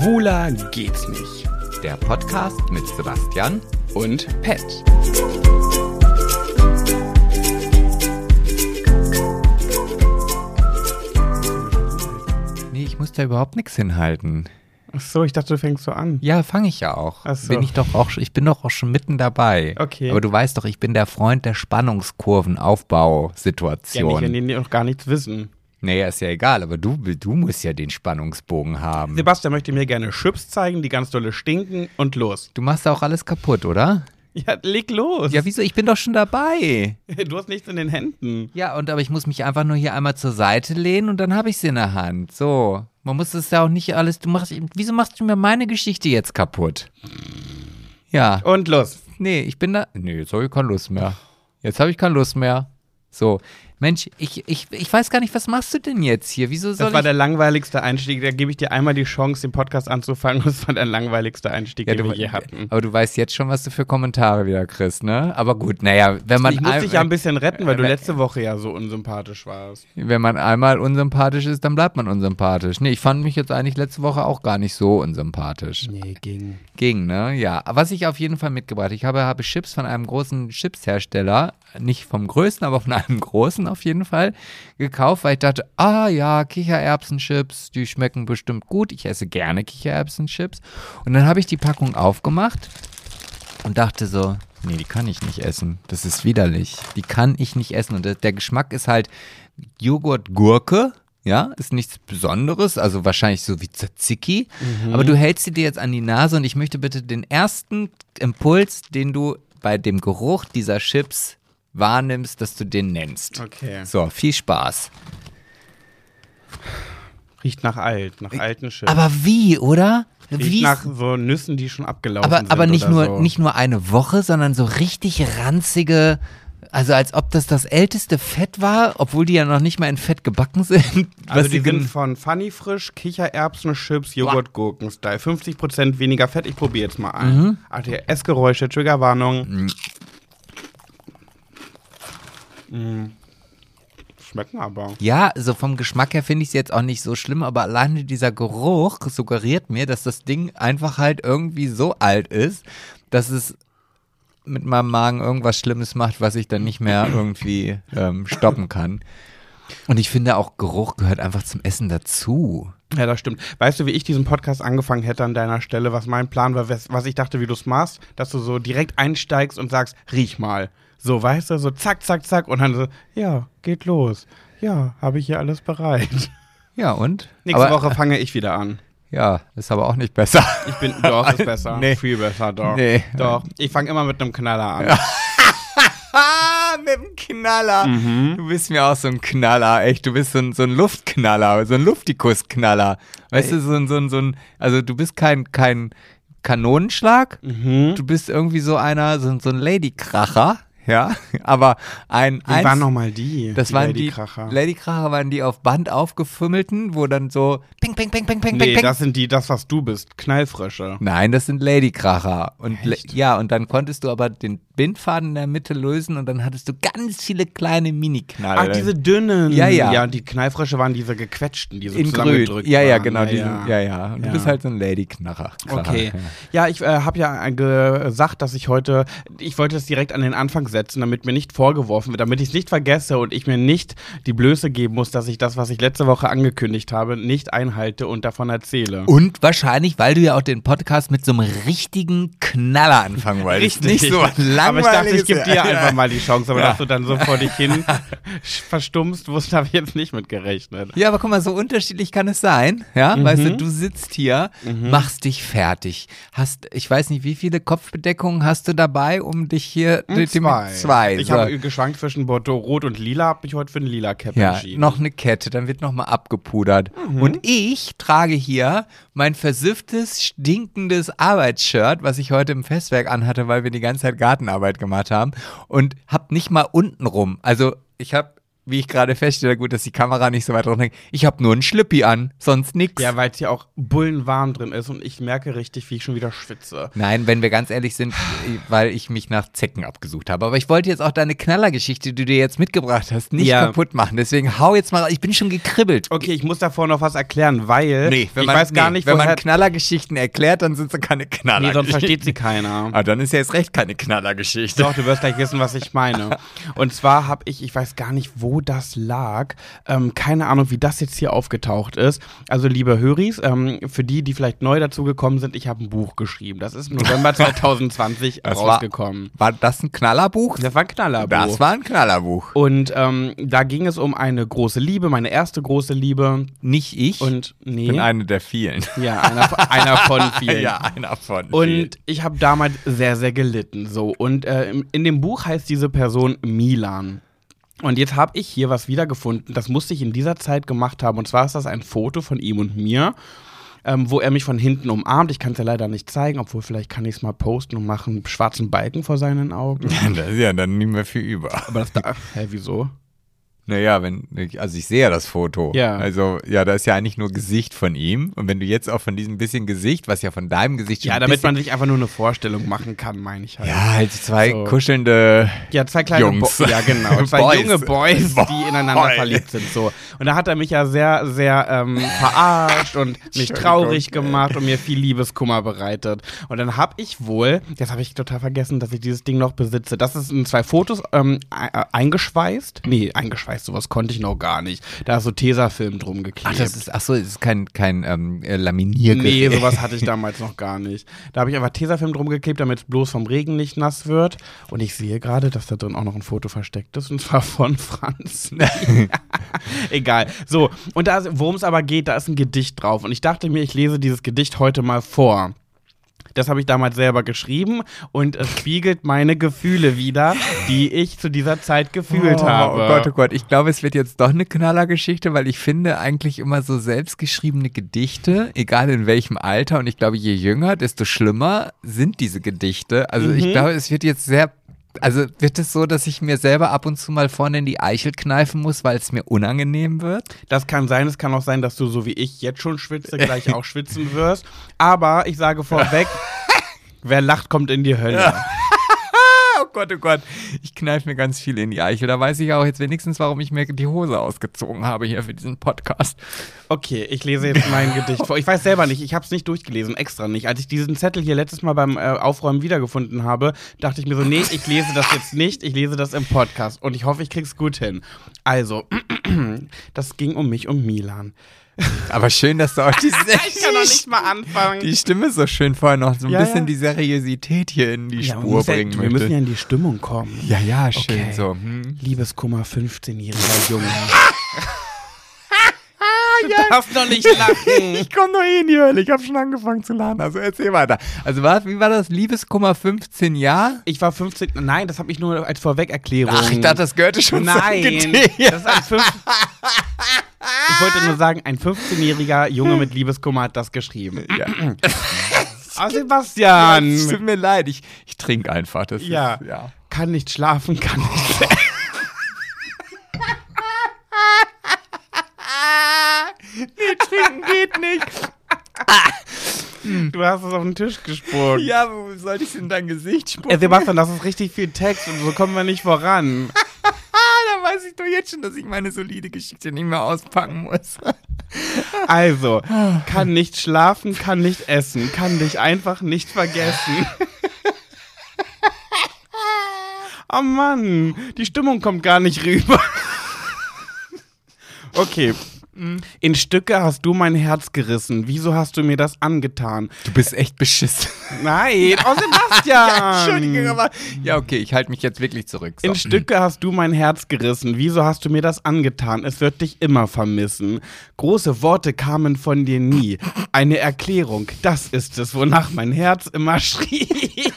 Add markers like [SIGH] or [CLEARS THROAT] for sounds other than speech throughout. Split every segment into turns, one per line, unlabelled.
Schwuler geht's nicht.
Der Podcast mit Sebastian.
Und Pet.
Nee, ich muss da überhaupt nichts hinhalten.
Ach so, ich dachte, du fängst so an.
Ja, fange ich ja auch.
Ach so.
Bin ich doch auch, ich bin doch auch schon mitten dabei.
Okay.
Aber du weißt doch, ich bin der Freund der
Ja,
Spannungskurvenaufbausituation.
nicht, wenn die noch gar nichts wissen.
Nee, ist ja egal, aber du, du musst ja den Spannungsbogen haben.
Sebastian möchte mir gerne Chips zeigen, die ganz dolle stinken und los.
Du machst auch alles kaputt, oder?
Ja, leg los.
Ja, wieso? Ich bin doch schon dabei. [LAUGHS]
Du hast nichts in den Händen.
Ja, und aber ich muss mich einfach nur hier einmal zur Seite lehnen und dann habe ich sie in der Hand. So. Man muss das ja auch nicht alles. Du machst. Wieso machst du mir meine Geschichte jetzt kaputt? Ja.
Und los.
Nee, ich bin da. Nee, jetzt habe ich keine Lust mehr. Jetzt habe ich keine Lust mehr. So. Mensch, ich, ich, ich weiß gar nicht, was machst du denn jetzt hier? Wieso soll
Das war der langweiligste Einstieg. Da gebe ich dir einmal die Chance, den Podcast anzufangen. Das war der langweiligste Einstieg,
ja,
den
du,
wir je hatten.
aber du weißt jetzt schon, was du für Kommentare wieder kriegst, ne? Aber gut, naja, wenn man.
Ich muss dich ja ein bisschen retten, weil du
äh,
letzte Woche ja so unsympathisch warst.
Wenn man einmal unsympathisch ist, dann bleibt man unsympathisch. Nee, ich fand mich jetzt eigentlich letzte Woche auch gar nicht so unsympathisch.
Nee, ging.
Ging, ne? Ja. Was ich auf jeden Fall mitgebracht ich habe, habe Chips von einem großen Chipshersteller, nicht vom größten, aber von einem großen auf jeden Fall, gekauft, weil ich dachte, ah ja, Kichererbsenchips, die schmecken bestimmt gut. Ich esse gerne Kichererbsenchips. Und dann habe ich die Packung aufgemacht und dachte so, nee, die kann ich nicht essen. Das ist widerlich. Die kann ich nicht essen. Und der, der Geschmack ist halt Joghurt-Gurke. Ja, ist nichts Besonderes, also wahrscheinlich so wie Tzatziki. Aber du hältst sie dir jetzt an die Nase und ich möchte bitte den ersten Impuls, den du bei dem Geruch dieser Chips wahrnimmst, dass du den nennst.
Okay.
So, viel Spaß.
Riecht nach alt, nach alten Chips.
Aber wie, oder?
Riecht
Wie?
nach so Nüssen, die schon abgelaufen
aber,
sind.
aber nicht nur,
so.
nicht nur eine Woche, sondern so richtig ranzige, also als ob das das älteste Fett war, obwohl die ja noch nicht mal in Fett gebacken sind.
Also [LAUGHS]
was
die
sie
sind von Funny Frisch, Kichererbsen, Chips, Joghurt, Gurken-Style. 50% weniger Fett. Ich probiere jetzt mal ein.
Mhm.
Hier Essgeräusche, Triggerwarnung. Mm. Schmecken aber.
ja, so vom Geschmack her finde ich es jetzt auch nicht so schlimm, aber alleine dieser Geruch suggeriert mir, dass das Ding einfach halt irgendwie so alt ist, dass es mit meinem Magen irgendwas Schlimmes macht, was ich dann nicht mehr irgendwie ähm, stoppen kann. Und ich finde auch, Geruch gehört einfach zum Essen dazu.
Ja, das stimmt. Weißt du, wie ich diesen Podcast angefangen hätte an deiner Stelle, was mein Plan war, was ich dachte, wie du es machst, dass du so direkt einsteigst und sagst, riech mal. So, weißt du, so zack, zack, zack und dann so, ja, geht los. Ja, habe ich hier alles bereit.
Ja, und?
Nächste
aber,
Woche fange ich wieder an.
Ja, ist aber auch nicht besser.
Ich bin, doch, ist besser. [LAUGHS]
Nee.
Viel besser, doch.
Nee.
Doch, ich fange immer mit einem Knaller an.
Ah, [LAUGHS] mit dem Knaller.
Mhm.
Du bist mir auch so ein Knaller, echt. Du bist so ein, so ein Luftknaller, so ein Luftikusknaller. Weißt du, so ein, so ein, so ein, also du bist kein, kein Kanonenschlag.
Mhm.
Du bist irgendwie so einer, so, so ein Ladykracher, ja. Aber ein,
Wie waren nochmal die?
das
die
waren
Ladykracher?
die Ladykracher waren die auf Band aufgefümmelten, wo dann so ping, ping, ping, ping, ping,
Nee,
ping, ping.
das sind die, das, was du bist. Knallfrische.
Nein, das sind Ladykracher. Und le-
Echt?
ja, und dann konntest du aber den Bindfaden in der Mitte lösen und dann hattest du ganz viele kleine Mini-Knalle.
Ach, diese dünnen.
Ja, ja.
Ja, und die Knallfrische waren diese gequetschten, die so
in grün.
zusammengedrückt
Ja, ja,
waren.
genau.
Ja, ja.
ja, ja. Und
Ja.
du bist halt so ein Ladyknacher.
Okay. [LAUGHS] Ja, ich äh, habe ja äh, gesagt, dass ich heute, ich wollte es direkt an den Anfang setzen, damit mir nicht vorgeworfen wird, damit ich es nicht vergesse und ich mir nicht die Blöße geben muss, dass ich das, was ich letzte Woche angekündigt habe, nicht einhalte und davon erzähle.
Und wahrscheinlich, weil du ja auch den Podcast mit so einem richtigen Knaller anfangen wolltest. Nicht so langweilig.
Aber ich dachte, ich gebe dir einfach mal die Chance, aber
Ja.
dass du dann so vor dich hin [LAUGHS] verstummst, wusste habe ich jetzt nicht mit gerechnet.
Ja, aber guck mal, so unterschiedlich kann es sein. Ja,
Mhm.
weißt du, du sitzt hier, machst dich fertig. Hast, ich weiß nicht, wie viele Kopfbedeckungen hast du dabei, um dich hier dem- zwei.
Ich
so.
habe geschwankt zwischen Bordeaux Rot und Lila, habe mich heute für eine Lila Cap
Ja,
entschieden.
noch eine Kette, dann wird nochmal abgepudert.
Mhm.
Und ich trage hier mein versifftes, stinkendes Arbeitsshirt, was ich heute im Festwerk anhatte, weil wir die ganze Zeit Gartenarbeit gemacht haben. Und hab nicht mal unten rum. Also ich hab wie ich gerade feststelle, gut, dass die Kamera nicht so weit runterhängt. Ich habe nur einen Schlippi an, sonst nix.
Ja, weil es hier auch bullenwarm drin ist und ich merke richtig, wie ich schon wieder schwitze.
Nein, wenn wir ganz ehrlich sind, weil ich mich nach Zecken abgesucht habe. Aber ich wollte jetzt auch deine Knallergeschichte, die du dir jetzt mitgebracht hast, nicht
Ja.
kaputt machen. Deswegen hau jetzt mal, ich bin schon gekribbelt.
Okay, ich muss davor noch was erklären, weil
Nee, wenn
ich
man,
weiß gar
nee,
nicht,
wenn man Knallergeschichten erklärt, dann sind sie keine
nee,
Knallergeschichten.
sonst versteht sie keiner. [LAUGHS]
Ah, dann ist ja jetzt recht keine Knallergeschichte.
Doch, du wirst gleich wissen, was ich meine. [LAUGHS] Und zwar habe ich, ich weiß gar nicht, wo das lag, ähm, keine Ahnung, wie das jetzt hier aufgetaucht ist. Also, liebe Höris, ähm, für die, die vielleicht neu dazugekommen sind, ich habe ein Buch geschrieben. Das ist im November [LAUGHS] 2020
Das war,
rausgekommen.
war das ein Knallerbuch?
das war ein Knallerbuch.
Das war ein Knallerbuch.
Und ähm, da ging es um eine große Liebe, meine erste große Liebe.
Nicht ich.
Und nee,
bin eine der vielen.
ja, einer, von- einer von [LAUGHS] vielen.
ja, einer von vielen.
Und ich habe damals sehr, sehr gelitten. So. Und äh, in dem Buch heißt diese Person Milan. Und jetzt habe ich hier was wiedergefunden, das musste ich in dieser Zeit gemacht haben. Und zwar ist das ein Foto von ihm und mir, ähm, wo er mich von hinten umarmt. Ich kann es ja leider nicht zeigen, obwohl vielleicht kann ich es mal posten und machen einen schwarzen Balken vor seinen Augen. [LAUGHS]
das ist ja dann nicht mehr viel über.
Aber das da. Hä, wieso?
Naja, wenn, also ich sehe ja das Foto.
Ja.
Also, ja, da ist ja eigentlich nur Gesicht von ihm. Und wenn du jetzt auch von diesem bisschen Gesicht, was ja von deinem Gesicht schon
Ja, damit man sich einfach nur eine Vorstellung machen kann, meine ich halt.
Ja, halt zwei
So.
kuschelnde.
Ja, zwei kleine
Jungs.
Bo ja, genau. [LAUGHS] Zwei
Boys.
junge Boys,
Boy.
die ineinander verliebt sind. So. Und da hat er mich ja sehr, sehr ähm, [LAUGHS] verarscht und mich traurig gemacht und mir viel Liebeskummer bereitet. Und dann habe ich wohl, das habe ich total vergessen, dass ich dieses Ding noch besitze. Das ist in zwei Fotos ähm, e- eingeschweißt. Nee, eingeschweißt, sowas konnte ich noch gar nicht. Da ist so Tesafilm drum geklebt.
Ach, das ist, ach so, das ist kein, kein ähm, äh, Laminiergerät.
Nee, [LAUGHS] sowas hatte ich damals noch gar nicht. Da habe ich einfach Tesafilm drum geklebt, damit es bloß vom Regen nicht nass wird. Und ich sehe gerade, dass da drin auch noch ein Foto versteckt ist, und zwar von Franz. [LAUGHS] Egal. So, und da, worum es aber geht, da ist ein Gedicht drauf. Und ich dachte mir, ich lese dieses Gedicht heute mal vor. Das habe ich damals selber geschrieben und es spiegelt meine Gefühle wieder, die ich zu dieser Zeit gefühlt
oh,
habe.
Oh Gott, oh Gott. Ich glaube, es wird jetzt doch eine Knallergeschichte, weil ich finde eigentlich immer so selbstgeschriebene Gedichte, egal in welchem Alter, und ich glaube, je jünger, desto schlimmer sind diese Gedichte. Also ich
Mhm.
glaube, es wird jetzt sehr. Also wird es so, dass ich mir selber ab und zu mal vorne in die Eichel kneifen muss, weil es mir unangenehm wird?
Das kann sein, es kann auch sein, dass du so wie ich jetzt schon schwitze, gleich [LAUGHS] auch schwitzen wirst. Aber ich sage vorweg, [LAUGHS] wer lacht, kommt in die Hölle.
Oh Gott, oh Gott. Ich kneife mir ganz viel in die Eichel. Da weiß ich auch jetzt wenigstens, warum ich mir die Hose ausgezogen habe hier für diesen Podcast.
Okay, ich lese jetzt mein [LAUGHS] Gedicht vor. Ich weiß selber nicht, ich habe es nicht durchgelesen, extra nicht. Als ich diesen Zettel hier letztes Mal beim äh, Aufräumen wiedergefunden habe, dachte ich mir so, nee, ich lese das jetzt nicht, ich lese das im Podcast. Und ich hoffe, ich krieg's gut hin. Also, [CLEARS THROAT] das ging um mich und Milan.
Aber schön, dass du auch diese [LAUGHS]
Ich kann doch nicht mal anfangen.
die Stimme so schön vorher noch so ein
Ja,
bisschen
ja.
die Seriosität hier in die
Ja,
Spur
muss ja,
bringen
wir müssen ja in die Stimmung kommen.
ja, ja, schön
Okay.
so. Hm.
Liebeskummer 15-jähriger Junge. [LAUGHS] du darfst doch nicht lachen. [LAUGHS]
Ich komme noch eh in die Hölle. Ich habe schon angefangen zu lachen. Also erzähl weiter. Also was, wie war das? Liebeskummer 15 Jahre?
Ich war 15. Nein, das habe ich nur als Vorwegerklärung.
Ach, ich dachte, das gehörte schon
Nein, das ist ein Ich wollte nur sagen, ein 15-jähriger Junge mit Liebeskummer hat das geschrieben.
Ja. [CLEARS THROAT] [LAUGHS]
Ah, Sebastian!
Es tut mir leid, ich, ich trinke einfach. Das
Ja.
Ist, ja.
Kann nicht schlafen, kann nicht. [LAUGHS]
Nee, trinken geht nicht.
Du hast es auf den Tisch gespuckt.
Ja, wo soll ich in dein Gesicht spucken?
Äh, Sebastian, das ist richtig viel Text und so kommen wir nicht voran. [LAUGHS]
da weiß ich doch jetzt schon, dass ich meine solide Geschichte nicht mehr auspacken muss.
Also, kann nicht schlafen, kann nicht essen, kann dich einfach nicht vergessen. [LAUGHS] Oh Mann, die Stimmung kommt gar nicht rüber. Okay. In Stücke hast du mein Herz gerissen. Wieso hast du mir das angetan?
Du bist echt beschissen.
Nein, oh [LAUGHS] Sebastian!
Entschuldigung, aber. Ja, okay, ich halte mich jetzt wirklich zurück. So.
In Stücke hast du mein Herz gerissen. Wieso hast du mir das angetan? Es wird dich immer vermissen. Große Worte kamen von dir nie. Eine Erklärung, das ist es, wonach mein Herz immer schrie. [LAUGHS]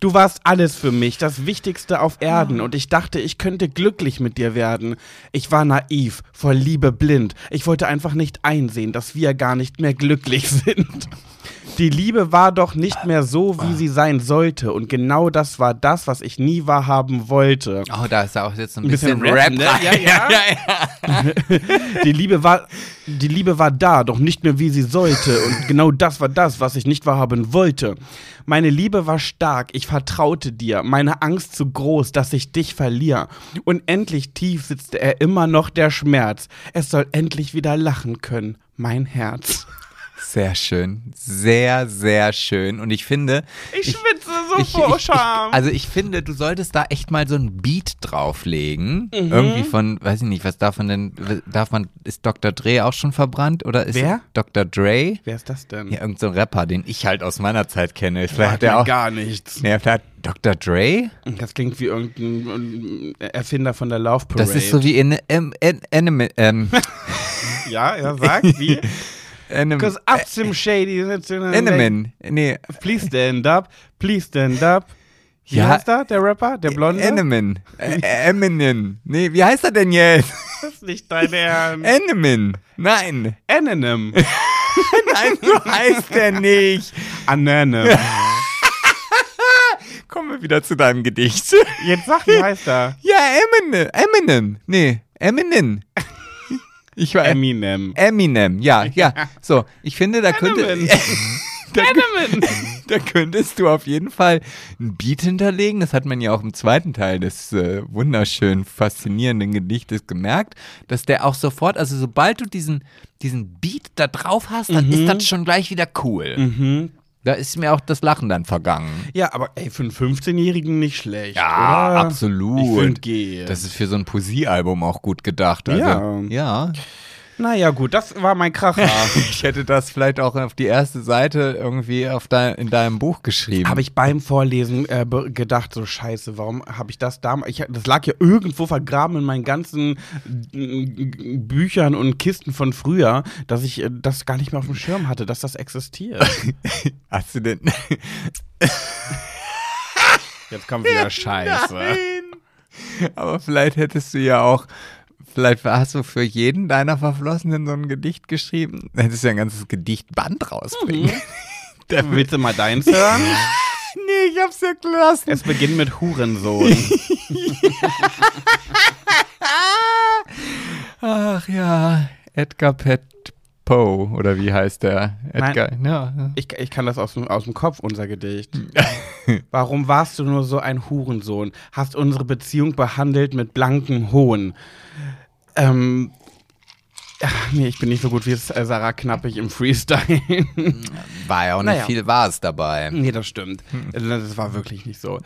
Du warst alles für mich, das Wichtigste auf Erden, und ich dachte, ich könnte glücklich mit dir werden. Ich war naiv, vor Liebe blind. Ich wollte einfach nicht einsehen, dass wir gar nicht mehr glücklich [LAUGHS] sind. Die Liebe war doch nicht mehr so, wie sie sein sollte. Und genau das war das, was ich nie wahrhaben wollte.
Oh, da ist ja auch jetzt ein
Ein bisschen
bisschen,
Rap,
Rap.
ne?
rein.
Ja, ja. Die Liebe war, die Liebe war da, doch nicht mehr wie sie sollte. Und genau das war das, was ich nicht wahrhaben wollte. Meine Liebe war stark, ich vertraute dir. Meine Angst zu groß, dass ich dich verliere. Unendlich tief sitzt er immer noch der Schmerz. Es soll endlich wieder lachen können, mein Herz.
Sehr schön. Sehr, sehr schön. Und ich finde.
Ich schwitze so
ich,
vor Scham.
also ich finde, du solltest da echt mal so ein Beat drauflegen.
Mhm.
Irgendwie von, weiß ich nicht, was darf man denn, darf man, ist Dr. Dre auch schon verbrannt? Oder ist
Wer?
Dr. Dre?
Wer ist das denn?
Ja, irgendein so ein Rapper, den ich halt aus meiner Zeit kenne. Vielleicht hat
mir
auch.
gar nichts.
Nee, vielleicht Dr. Dre?
Das klingt wie irgendein Erfinder von der Love Parade.
Das ist so wie in, in, in, in, ähm, [LAUGHS]
Ja, er sagt wie. [LAUGHS]
Enem-
Cause up some shady.
Enemin. Nee,
Please stand up, please stand up. Wie
Ja.
heißt er, der Rapper, der Blonde? [LAUGHS]
Ä- Eminem. Nee, wie heißt er denn jetzt?
Das ist nicht dein Ernst.
Enemin. Nein.
Eminem. [LAUGHS]
Nein, so heißt er nicht.
Ananem. [LAUGHS]
Kommen wir wieder zu deinem Gedicht.
Jetzt sag, wie heißt er?
Ja, Eminem. Eminem. Nee, Eminem. Ich war
Eminem.
Eminem. [LAUGHS] Ja, ja. So, ich finde, da könnte. [LAUGHS] Da, da könntest du auf jeden Fall ein Beat hinterlegen. Das hat man ja auch im zweiten Teil des äh, wunderschön faszinierenden Gedichtes gemerkt, dass der auch sofort, also sobald du diesen, diesen Beat da drauf hast, dann ist das schon gleich wieder cool.
Mhm.
Da ist mir auch das Lachen dann vergangen.
Ja, aber ey, für einen 15-Jährigen nicht schlecht.
Ja,
oder?
absolut.
Ich finde.
Das ist für so ein Poesiealbum auch gut gedacht. Also,
Ja.
ja.
Naja, gut, das war mein Kracher. [LAUGHS]
Ich hätte das vielleicht auch auf die erste Seite irgendwie auf dein, in deinem Buch geschrieben.
Habe ich beim Vorlesen äh, gedacht, so scheiße, warum habe ich das damals? Ich, das lag ja irgendwo vergraben in meinen ganzen äh, Büchern und Kisten von früher, dass ich äh, das gar nicht mehr auf dem Schirm hatte, dass das existiert. [LAUGHS]
Hast du denn. [LAUGHS]
Jetzt kommt wieder Scheiße.
Nein. Aber vielleicht hättest du ja auch. Vielleicht hast du für jeden deiner Verflossenen so ein Gedicht geschrieben. Du hättest ja ein ganzes Gedichtband rausbringen.
Der Willst du mal deins hören? [LAUGHS]
nee, ich hab's ja gelassen.
Es beginnt mit Hurensohn. [LAUGHS]
Ach ja, Edgar Pett Poe, oder wie heißt der? Edgar, ja.
Ich, ich kann das aus, dem- aus dem Kopf, unser Gedicht. [LAUGHS] Warum warst du nur so ein Hurensohn? Hast unsere Beziehung behandelt mit blankem Hohn. Ähm. Ach, nee, ich bin nicht so gut wie Sarah Knappig im Freestyle.
War ja auch nicht
Naja.
viel Wahres dabei.
nee, das stimmt. Also, Das war wirklich nicht so.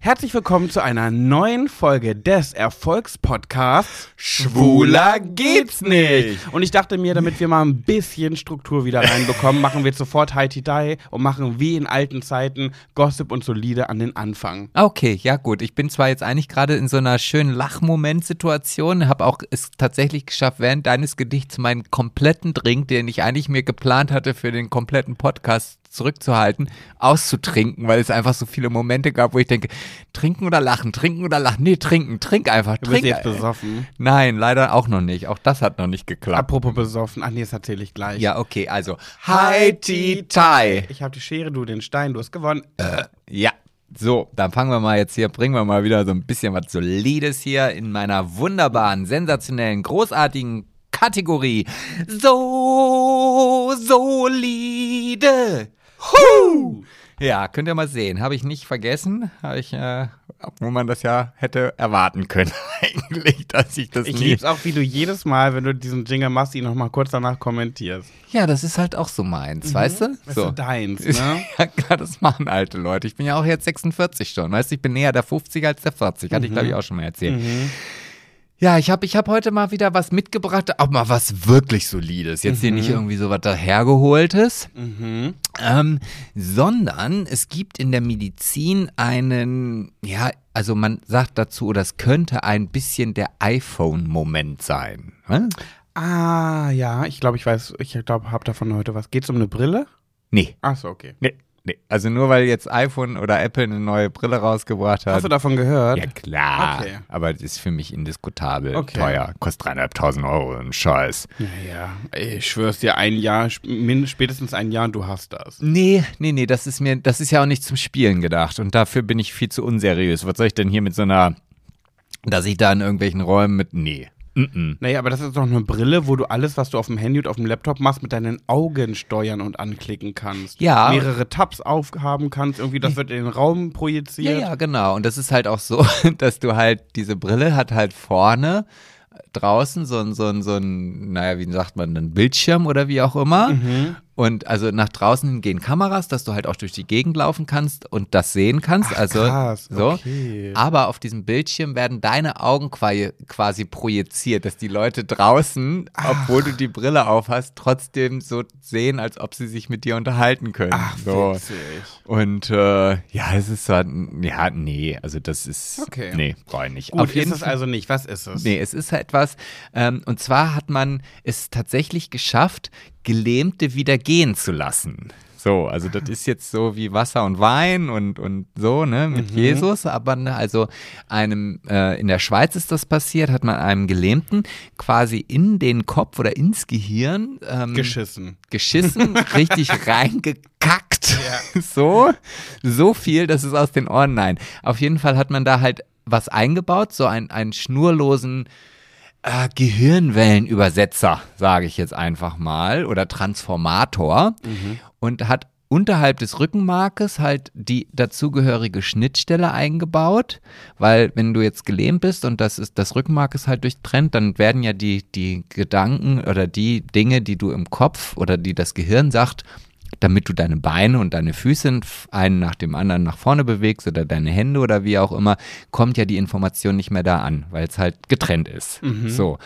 Herzlich willkommen zu einer neuen Folge des Erfolgspodcasts
Schwuler geht's nicht.
Und ich dachte mir, damit wir mal ein bisschen Struktur wieder reinbekommen, machen wir jetzt sofort Haiti Dai und machen wie in alten Zeiten Gossip und Solide an den Anfang.
Okay, ja gut. Ich bin zwar jetzt eigentlich gerade in so einer schönen Lachmoment-Situation, habe auch es tatsächlich geschafft, während deines Gedichts meinen kompletten Drink, den ich eigentlich mir geplant hatte für den kompletten Podcast zurückzuhalten, auszutrinken, weil es einfach so viele Momente gab, wo ich denke, trinken oder lachen, trinken oder lachen. Nee, trinken, trink einfach,
Du bist
trink.
jetzt besoffen.
Nein, leider auch noch nicht. Auch das hat noch nicht geklappt.
Apropos besoffen. Ach nee, das erzähle ich gleich.
Ja, okay, also Haiti Tai.
Ich habe die Schere, du den Stein, du hast gewonnen.
Ja. So, dann fangen wir mal jetzt hier, bringen wir mal wieder so ein bisschen was Solides hier in meiner wunderbaren, sensationellen, großartigen Kategorie. So solide. Huh. Ja, könnt ihr mal sehen. Habe ich nicht vergessen. Habe ich, äh, wo man das ja hätte erwarten können, [LAUGHS] eigentlich, dass ich das
Ich
nie.
lieb's auch, wie du jedes Mal, wenn du diesen Jingle machst, ihn nochmal kurz danach kommentierst.
Ja, das ist halt auch so meins, weißt du?
Das
So.
ist deins, [LAUGHS] ne?
Ja, klar, das machen alte Leute. Ich bin ja auch jetzt 46 schon. Weißt du, ich bin näher der 50 als der 40. Hatte ich, glaube ich, auch schon mal erzählt. Ja, ich habe ich hab heute mal wieder was mitgebracht, auch mal was wirklich Solides. Jetzt hier nicht irgendwie so was dahergeholtes,
Mhm.
ähm, sondern es gibt in der Medizin einen, ja, also man sagt dazu, das könnte ein bisschen der iPhone-Moment sein. Hm?
Ah, ja, ich glaube, ich weiß, ich glaube, hab davon heute was. Geht's um eine Brille?
Nee.
Ach so, okay.
Nee. Nee, also nur weil jetzt iPhone oder Apple eine neue Brille rausgebracht hat.
Hast du davon gehört?
ja klar,
Okay.
aber das ist für mich indiskutabel
Okay.
teuer. Kostet dreieinhalbtausend Euro, ein Scheiß.
Naja, ich schwör's dir, ein Jahr, spätestens ein Jahr und du hast das.
Nee, nee, nee, das ist mir, das ist ja auch nicht zum Spielen gedacht und dafür bin ich viel zu unseriös. Was soll ich denn hier mit so einer, dass ich da in irgendwelchen Räumen mit, nee. Mm-mm.
Naja, aber das ist doch eine Brille, wo du alles, was du auf dem Handy und auf dem Laptop machst, mit deinen Augen steuern und anklicken kannst.
Ja.
Mehrere Tabs aufhaben kannst, irgendwie, das wird in den Raum
Ja,
projiziert.
ja, genau. Und das ist halt auch so, [LAUGHS] dass du halt, diese Brille hat halt vorne draußen so ein, so ein, so ein, naja, wie sagt man, ein Bildschirm oder wie auch immer.
Mhm.
Und also nach draußen hin gehen Kameras, dass du halt auch durch die Gegend laufen kannst und das sehen kannst.
Ach,
also
krass,
so.
okay.
Aber auf diesem Bildschirm werden deine Augen quasi, projiziert, dass die Leute draußen, obwohl du die Brille auf hast, trotzdem so sehen, als ob sie sich mit dir unterhalten können.
Ach,
so.
witzig.
Und äh, ja, es ist so, ja, nee, also das ist,
Okay.
nee, brauche ich nicht.
Gut,
Auf jeden
ist es also nicht. Was ist es?
Nee, es ist etwas, ähm, und zwar hat man es tatsächlich geschafft, Gelähmte wieder gehen zu lassen. So, also das ist jetzt so wie Wasser und Wein und, und so, ne, mit Jesus, aber ne, also einem, äh, in der Schweiz ist das passiert, hat man einem Gelähmten quasi in den Kopf oder ins Gehirn ähm,
Geschissen.
geschissen, [LAUGHS] richtig reingekackt. [LAUGHS] So, so viel, dass es aus den Ohren, nein. Auf jeden Fall hat man da halt was eingebaut, so ein, einen schnurlosen äh, Gehirnwellenübersetzer, sage ich jetzt einfach mal, oder Transformator. Und hat unterhalb des Rückenmarkes halt die dazugehörige Schnittstelle eingebaut, weil wenn du jetzt gelähmt bist und das ist das Rückenmark ist halt durchtrennt, dann werden ja die die Gedanken oder die Dinge, die du im Kopf oder die das Gehirn sagt, damit du deine Beine und deine Füße einen nach dem anderen nach vorne bewegst oder deine Hände oder wie auch immer, kommt ja die Information nicht mehr da an, weil es halt getrennt ist. So.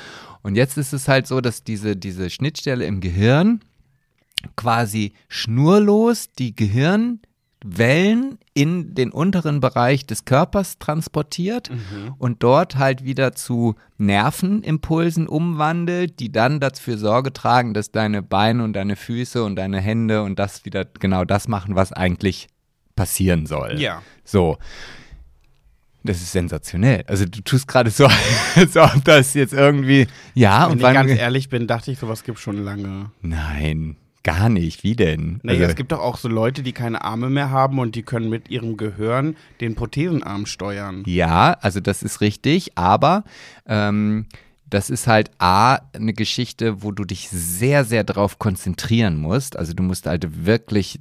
Und jetzt ist es halt so, dass diese, diese Schnittstelle im Gehirn quasi schnurlos die Gehirnwellen in den unteren Bereich des Körpers transportiert und dort halt wieder zu Nervenimpulsen umwandelt, die dann dafür Sorge tragen, dass deine Beine und deine Füße und deine Hände und das wieder genau das machen, was eigentlich passieren soll.
Ja.
So. Das ist sensationell. Also du tust gerade so, [LAUGHS] als ob das jetzt irgendwie, ja,
Wenn
und
ich ganz ehrlich bin, dachte ich, sowas gibt schon lange.
Nein, gar nicht. Wie denn?
Naja,
Also-
es gibt doch auch so Leute, die keine Arme mehr haben und die können mit ihrem Gehirn den Prothesenarm steuern.
Ja, also das ist richtig, aber ähm, das ist halt A, eine Geschichte, wo du dich sehr, sehr drauf konzentrieren musst. Also du musst halt wirklich,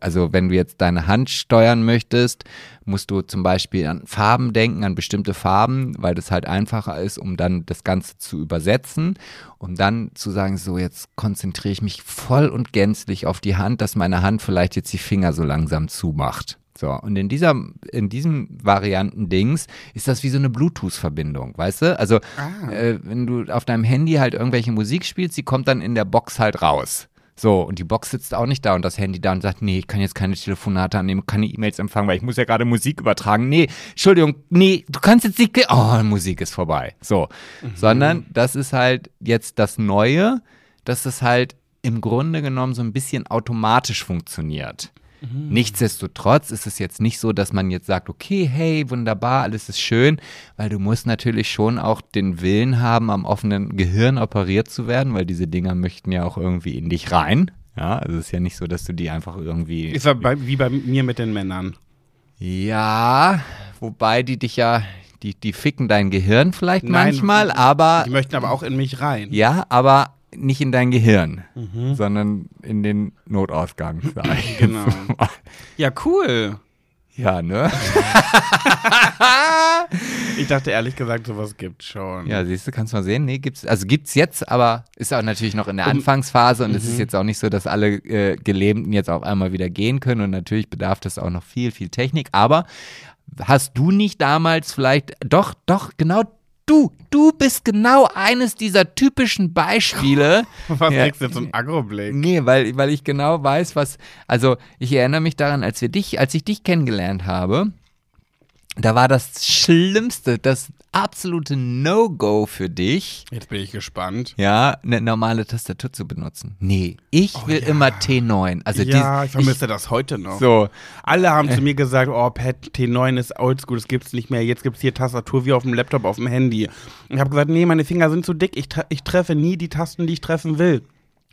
also wenn du jetzt deine Hand steuern möchtest, musst du zum Beispiel an Farben denken, an bestimmte Farben, weil das halt einfacher ist, um dann das Ganze zu übersetzen, um dann zu sagen, so jetzt konzentriere ich mich voll und gänzlich auf die Hand, dass meine Hand vielleicht jetzt die Finger so langsam zumacht. So, und in dieser, in diesem Varianten-Dings ist das wie so eine Bluetooth-Verbindung, weißt du? Also,
Ah.
äh, wenn du auf deinem Handy halt irgendwelche Musik spielst, die kommt dann in der Box halt raus. So, und die Box sitzt auch nicht da und das Handy da und sagt, nee, ich kann jetzt keine Telefonate annehmen, keine E-Mails empfangen, weil ich muss ja gerade Musik übertragen. Nee, Entschuldigung, nee, du kannst jetzt nicht, oh, Musik ist vorbei. So, sondern das ist halt jetzt das Neue, dass es halt im Grunde genommen so ein bisschen automatisch funktioniert. Nichtsdestotrotz ist es jetzt nicht so, dass man jetzt sagt, okay, hey, wunderbar, alles ist schön, weil du musst natürlich schon auch den Willen haben, am offenen Gehirn operiert zu werden, weil diese Dinger möchten ja auch irgendwie in dich rein. Ja, also es ist ja nicht so, dass du die einfach irgendwie.
Ist ja bei, wie bei mir mit den Männern.
Ja, wobei die dich ja, die, die ficken dein Gehirn vielleicht
Nein,
manchmal, aber
Die möchten aber auch in mich rein.
ja, aber nicht in dein Gehirn, sondern in den Notausgang. [LAUGHS]
Genau. Ja, cool.
Ja, ne? [LAUGHS]
Ich dachte ehrlich gesagt, sowas gibt's schon.
Ja, siehst du, kannst du mal sehen. Nee, gibt's, also gibt's jetzt, aber ist auch natürlich noch in der Anfangsphase und es ist jetzt auch nicht so, dass alle äh, Gelähmten jetzt auf einmal wieder gehen können und natürlich bedarf das auch noch viel, viel Technik. Aber hast du nicht damals vielleicht, doch, doch, genau du, du bist genau eines dieser typischen Beispiele. [LAUGHS]
Was
Ja.
kriegst du zum Agroblick?
Nee, weil, weil ich genau weiß, was, also ich erinnere mich daran, als wir dich, als ich dich kennengelernt habe, da war das Schlimmste, das absolute No-Go für dich,
Jetzt bin ich gespannt.
ja, eine normale Tastatur zu benutzen. Nee, ich will
ja.
immer T9. Also
ja,
dies-
ich vermisse das heute noch.
so.
Alle haben zu mir gesagt, oh, Pat, T9 ist oldschool, das gibt's nicht mehr. Jetzt gibt's hier Tastatur wie auf dem Laptop, auf dem Handy. Ich habe gesagt, nee, meine Finger sind zu dick. Ich, ich treffe nie die Tasten, die ich treffen will.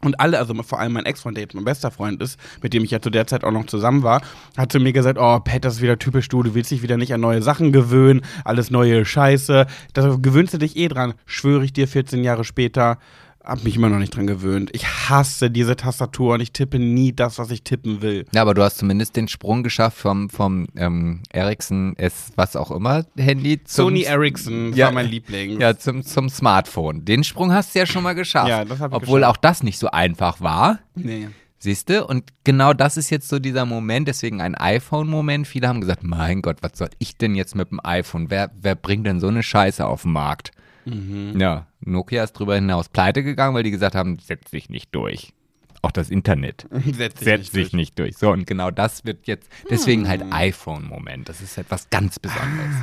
Und alle, also vor allem mein Ex-Freund, der jetzt mein bester Freund ist, mit dem ich ja zu der Zeit auch noch zusammen war, hat zu mir gesagt, oh, Pat, das ist wieder typisch du, du willst dich wieder nicht an neue Sachen gewöhnen, alles neue Scheiße. Da gewöhnst du dich eh dran. Schwöre ich dir, 14 Jahre später, hab mich immer noch nicht dran gewöhnt. Ich hasse diese Tastatur und ich tippe nie das, was ich tippen will.
Ja, aber du hast zumindest den Sprung geschafft vom, vom ähm, Ericsson S, was auch immer, Handy zum
Sony Ericsson
Ja.
war mein Liebling.
Ja, zum, zum Smartphone. Den Sprung hast du ja schon mal geschafft.
Ja, das hab ich
Obwohl
geschafft.
auch das nicht so einfach war.
Nee.
Siehst du? Und genau das ist jetzt so dieser Moment, deswegen ein iPhone-Moment. Viele haben gesagt, mein Gott, was soll ich denn jetzt mit dem iPhone? Wer, wer bringt denn so eine Scheiße auf den Markt?
Mhm.
Ja, Nokia ist drüber hinaus pleite gegangen, weil die gesagt haben, setzt sich nicht durch. Auch das Internet [LAUGHS]
Setzt sich
setzt
nicht
sich
durch.
nicht durch. So, und genau das wird jetzt, deswegen halt iPhone-Moment. Das ist etwas ganz Besonderes.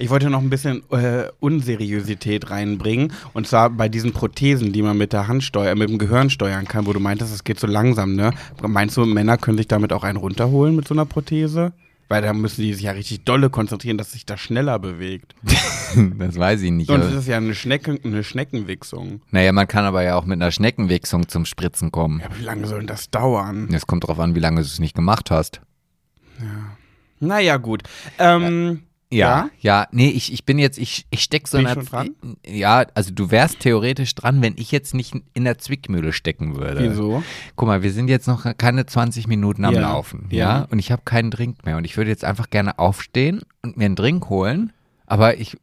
Ich wollte noch ein bisschen äh, Unseriosität reinbringen. Und zwar bei diesen Prothesen, die man mit der Hand steuern, mit dem Gehirn steuern kann, wo du meintest, es geht so langsam, ne? Meinst du, Männer können sich damit auch einen runterholen mit so einer Prothese? Weil da müssen die sich ja richtig dolle konzentrieren, dass sich das schneller bewegt. [LAUGHS]
das weiß ich nicht.
Sonst
aber-
ist es ja eine, Schnecke, eine Schneckenwichsung.
Naja, man kann aber ja auch mit einer Schneckenwichsung zum Spritzen kommen.
Ja, aber wie lange soll denn das dauern?
Es kommt drauf an, wie lange du es nicht gemacht hast.
Naja, gut. Ähm,
Ja, ja, nee, ich, ich bin jetzt, ich, ich steck so
Bin
in der,
dran?
Ja, also du wärst theoretisch dran, wenn ich jetzt nicht in der Zwickmühle stecken würde.
Wieso?
Guck mal, wir sind jetzt noch keine 20 Minuten am
Ja,
Laufen, ja?
ja.
Und ich habe keinen Drink mehr und ich würde jetzt einfach gerne aufstehen und mir einen Drink holen, aber ich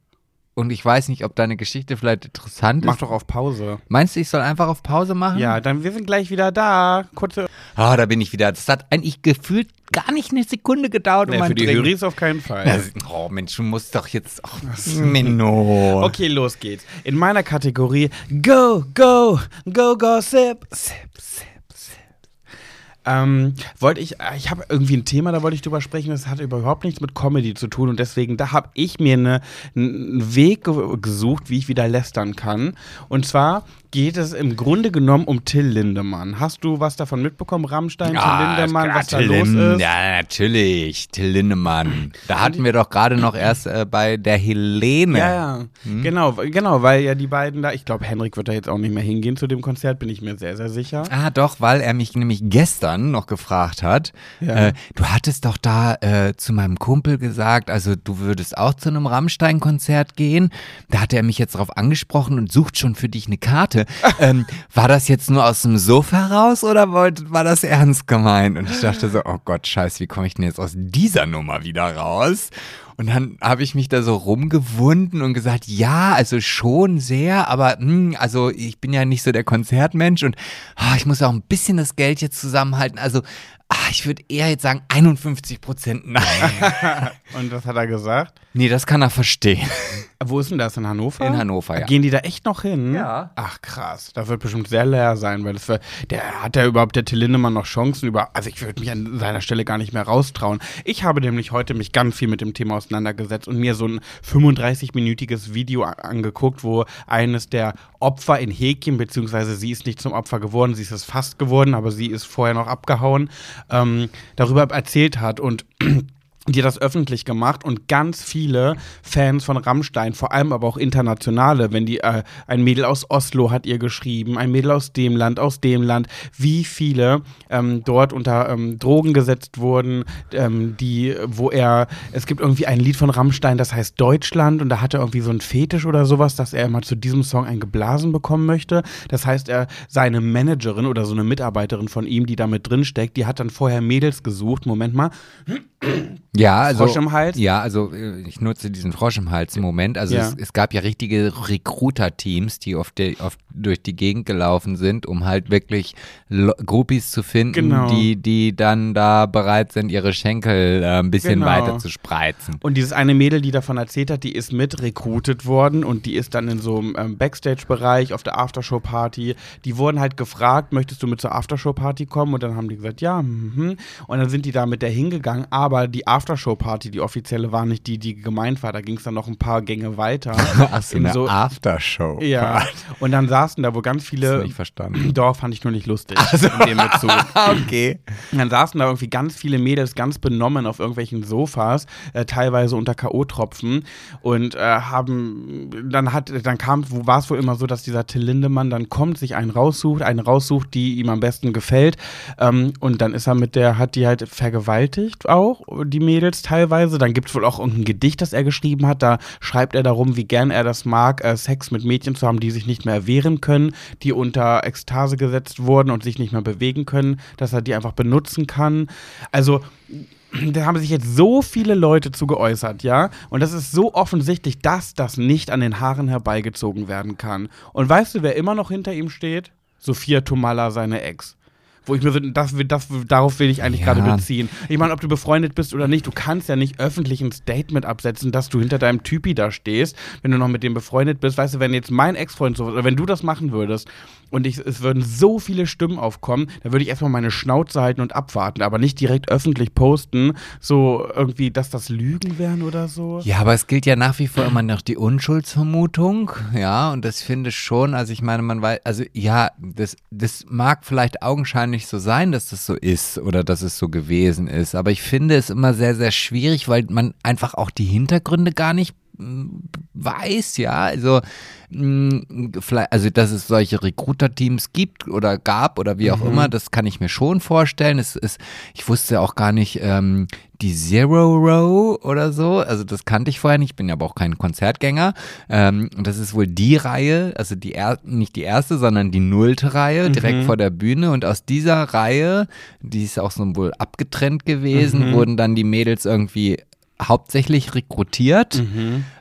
und ich weiß nicht, ob deine Geschichte vielleicht interessant
Mach
ist.
doch auf Pause.
Meinst du, ich soll einfach auf Pause machen?
Ja, dann wir sind gleich wieder da. Kurze.
Ah, da bin ich wieder. Das hat eigentlich gefühlt gar nicht eine Sekunde gedauert, um
Nee,
einen
für die
Drink.
Höris auf keinen Fall.
Das, oh Mensch, du musst doch jetzt. Oh, Menno.
Okay, los geht's. In meiner Kategorie Go, Go, Go, Go, Sip. Sip, Sip, Sip. Ähm, wollte ich, äh, ich habe irgendwie ein Thema, da wollte ich drüber sprechen, das hat überhaupt nichts mit Comedy zu tun und deswegen, da habe ich mir eine- einen Weg ge gesucht, wie ich wieder lästern kann. Und zwar geht es im Grunde genommen um Till Lindemann. Hast du was davon mitbekommen, Rammstein, Till Lindemann, was da
Till
los
Lin-
ist?
Ja, natürlich. Till Lindemann. Da hatten wir doch gerade noch erst äh, bei der Helene.
Ja, ja.
Hm?
Genau, genau, weil ja die beiden da, ich glaube, Henrik wird da jetzt auch nicht mehr hingehen zu dem Konzert, bin ich mir sehr, sehr sicher.
Ah, doch, weil er mich nämlich gestern noch gefragt hat.
Ja.
Äh, du hattest doch da äh, zu meinem Kumpel gesagt, also du würdest auch zu einem Rammstein-Konzert gehen. Da hat er mich jetzt drauf angesprochen und sucht schon für dich eine Karte. Ähm, war das jetzt nur aus dem Sofa raus oder war das ernst gemeint? Und ich dachte so, oh Gott, scheiße, wie komme ich denn jetzt aus dieser Nummer wieder raus? Und dann habe ich mich da so rumgewunden und gesagt, ja, also schon sehr, aber hm, also ich bin ja nicht so der Konzertmensch und ah, ich muss auch ein bisschen das Geld jetzt zusammenhalten. Also ah, ich würde eher jetzt sagen 51 Prozent nein. [LAUGHS]
Und was hat er gesagt?
nee, das kann er verstehen.
Wo ist denn das? In Hannover?
In Hannover, ja.
Gehen die da echt noch hin?
Ja.
Ach krass, da wird bestimmt sehr leer sein, weil das wär, der hat ja überhaupt der Till Lindemann noch Chancen über. Also ich würde mich an seiner Stelle gar nicht mehr raustrauen. Ich habe nämlich heute mich ganz viel mit dem Thema auseinandergesetzt und mir so ein 35-minütiges Video angeguckt, wo eines der Opfer in Häkchen, beziehungsweise sie ist nicht zum Opfer geworden, sie ist es fast geworden, aber sie ist vorher noch abgehauen, ähm, darüber erzählt hat und die das öffentlich gemacht und ganz viele Fans von Rammstein, vor allem aber auch internationale, wenn die, äh, ein Mädel aus Oslo hat ihr geschrieben, ein Mädel aus dem Land, aus dem Land, wie viele ähm, dort unter ähm, Drogen gesetzt wurden, ähm, die, wo er, es gibt irgendwie ein Lied von Rammstein, das heißt Deutschland und da hat er irgendwie so einen Fetisch oder sowas, dass er immer zu diesem Song ein geblasen bekommen möchte. Das heißt, er, seine Managerin oder so eine Mitarbeiterin von ihm, die da mit drin steckt, die hat dann vorher Mädels gesucht, Moment mal,
Ja, also.
Frosch im Hals?
Ja, also äh, ich nutze diesen Frosch im Hals im Moment. Also
Ja.
es, es gab ja richtige Recruiter-Teams, die auf, der, auf durch die Gegend gelaufen sind, um halt wirklich Lo Groupies zu finden,
Genau.
die, die dann da bereit sind, ihre Schenkel äh, ein bisschen
Genau.
weiter zu spreizen.
Und dieses eine Mädel, die davon erzählt hat, die ist mit recruited worden und die ist dann in so einem ähm, Backstage-Bereich auf der Aftershow-Party. Die wurden halt gefragt, möchtest du mit zur Aftershow-Party kommen? Und dann haben die gesagt, ja. Mhm. Und dann sind die da mit der hingegangen. Aber die Aftershow-Party, die offizielle, war nicht die, die gemeint war. Da ging es dann noch ein paar Gänge weiter. [LAUGHS]
Ach so,
In
eine
so-
Aftershow.
ja. Und dann saßen da wohl ganz
Das
viele.
nicht verstanden. [CLEARS THROAT]
Doch, fand ich nur nicht lustig. In dem Bezug. [LAUGHS]
okay.
Und dann saßen da irgendwie ganz viele Mädels ganz benommen auf irgendwelchen Sofas, äh, teilweise unter K.O.-Tropfen und äh, haben, dann hat, dann kam, wo war es wohl immer so, dass dieser Till Lindemann dann kommt, sich einen raussucht, einen raussucht, die ihm am besten gefällt ähm, und dann ist er mit der, hat die halt vergewaltigt auch, die Mädels teilweise. Dann gibt es wohl auch irgendein Gedicht, das er geschrieben hat, da schreibt er darum, wie gern er das mag, äh, Sex mit Mädchen zu haben, die sich nicht mehr erwehren können, die unter Ekstase gesetzt wurden und sich nicht mehr bewegen können, dass er die einfach benutzen kann. Also da haben sich jetzt so viele Leute zu geäußert, ja? Und das ist so offensichtlich, dass das nicht an den Haaren herbeigezogen werden kann. Und weißt du, wer immer noch hinter ihm steht? Sophia Tomalla, seine Ex. Wo ich mir so, das, das, darauf will ich eigentlich
Ja.
gerade beziehen. Ich meine, ob du befreundet bist oder nicht, du kannst ja nicht öffentlich ein Statement absetzen, dass du hinter deinem Typi da stehst, wenn du noch mit dem befreundet bist. Weißt du, wenn jetzt mein Ex-Freund so, oder wenn du das machen würdest und ich, es würden so viele Stimmen aufkommen, dann würde ich erstmal meine Schnauze halten und abwarten, aber nicht direkt öffentlich posten, so irgendwie, dass das Lügen wären oder so.
Ja, aber es gilt ja nach wie vor immer noch die Unschuldsvermutung, ja, und das finde ich schon, also ich meine, man weiß, also ja, das, das mag vielleicht augenscheinlich so sein, dass das so ist oder dass es so gewesen ist, aber ich finde es immer sehr, sehr schwierig, weil man einfach auch die Hintergründe gar nicht weiß, ja, also mh, vielleicht, also dass es solche Recruiter-Teams gibt oder gab oder wie auch immer, das kann ich mir schon vorstellen. Es ist, ich wusste auch gar nicht, ähm, die Zero Row oder so, also das kannte ich vorher nicht, ich bin ja aber auch kein Konzertgänger. Ähm, und das ist wohl die Reihe, also die er nicht die erste, sondern die nullte Reihe, direkt vor der Bühne. Und aus dieser Reihe, die ist auch so wohl abgetrennt gewesen, wurden dann die Mädels irgendwie hauptsächlich rekrutiert.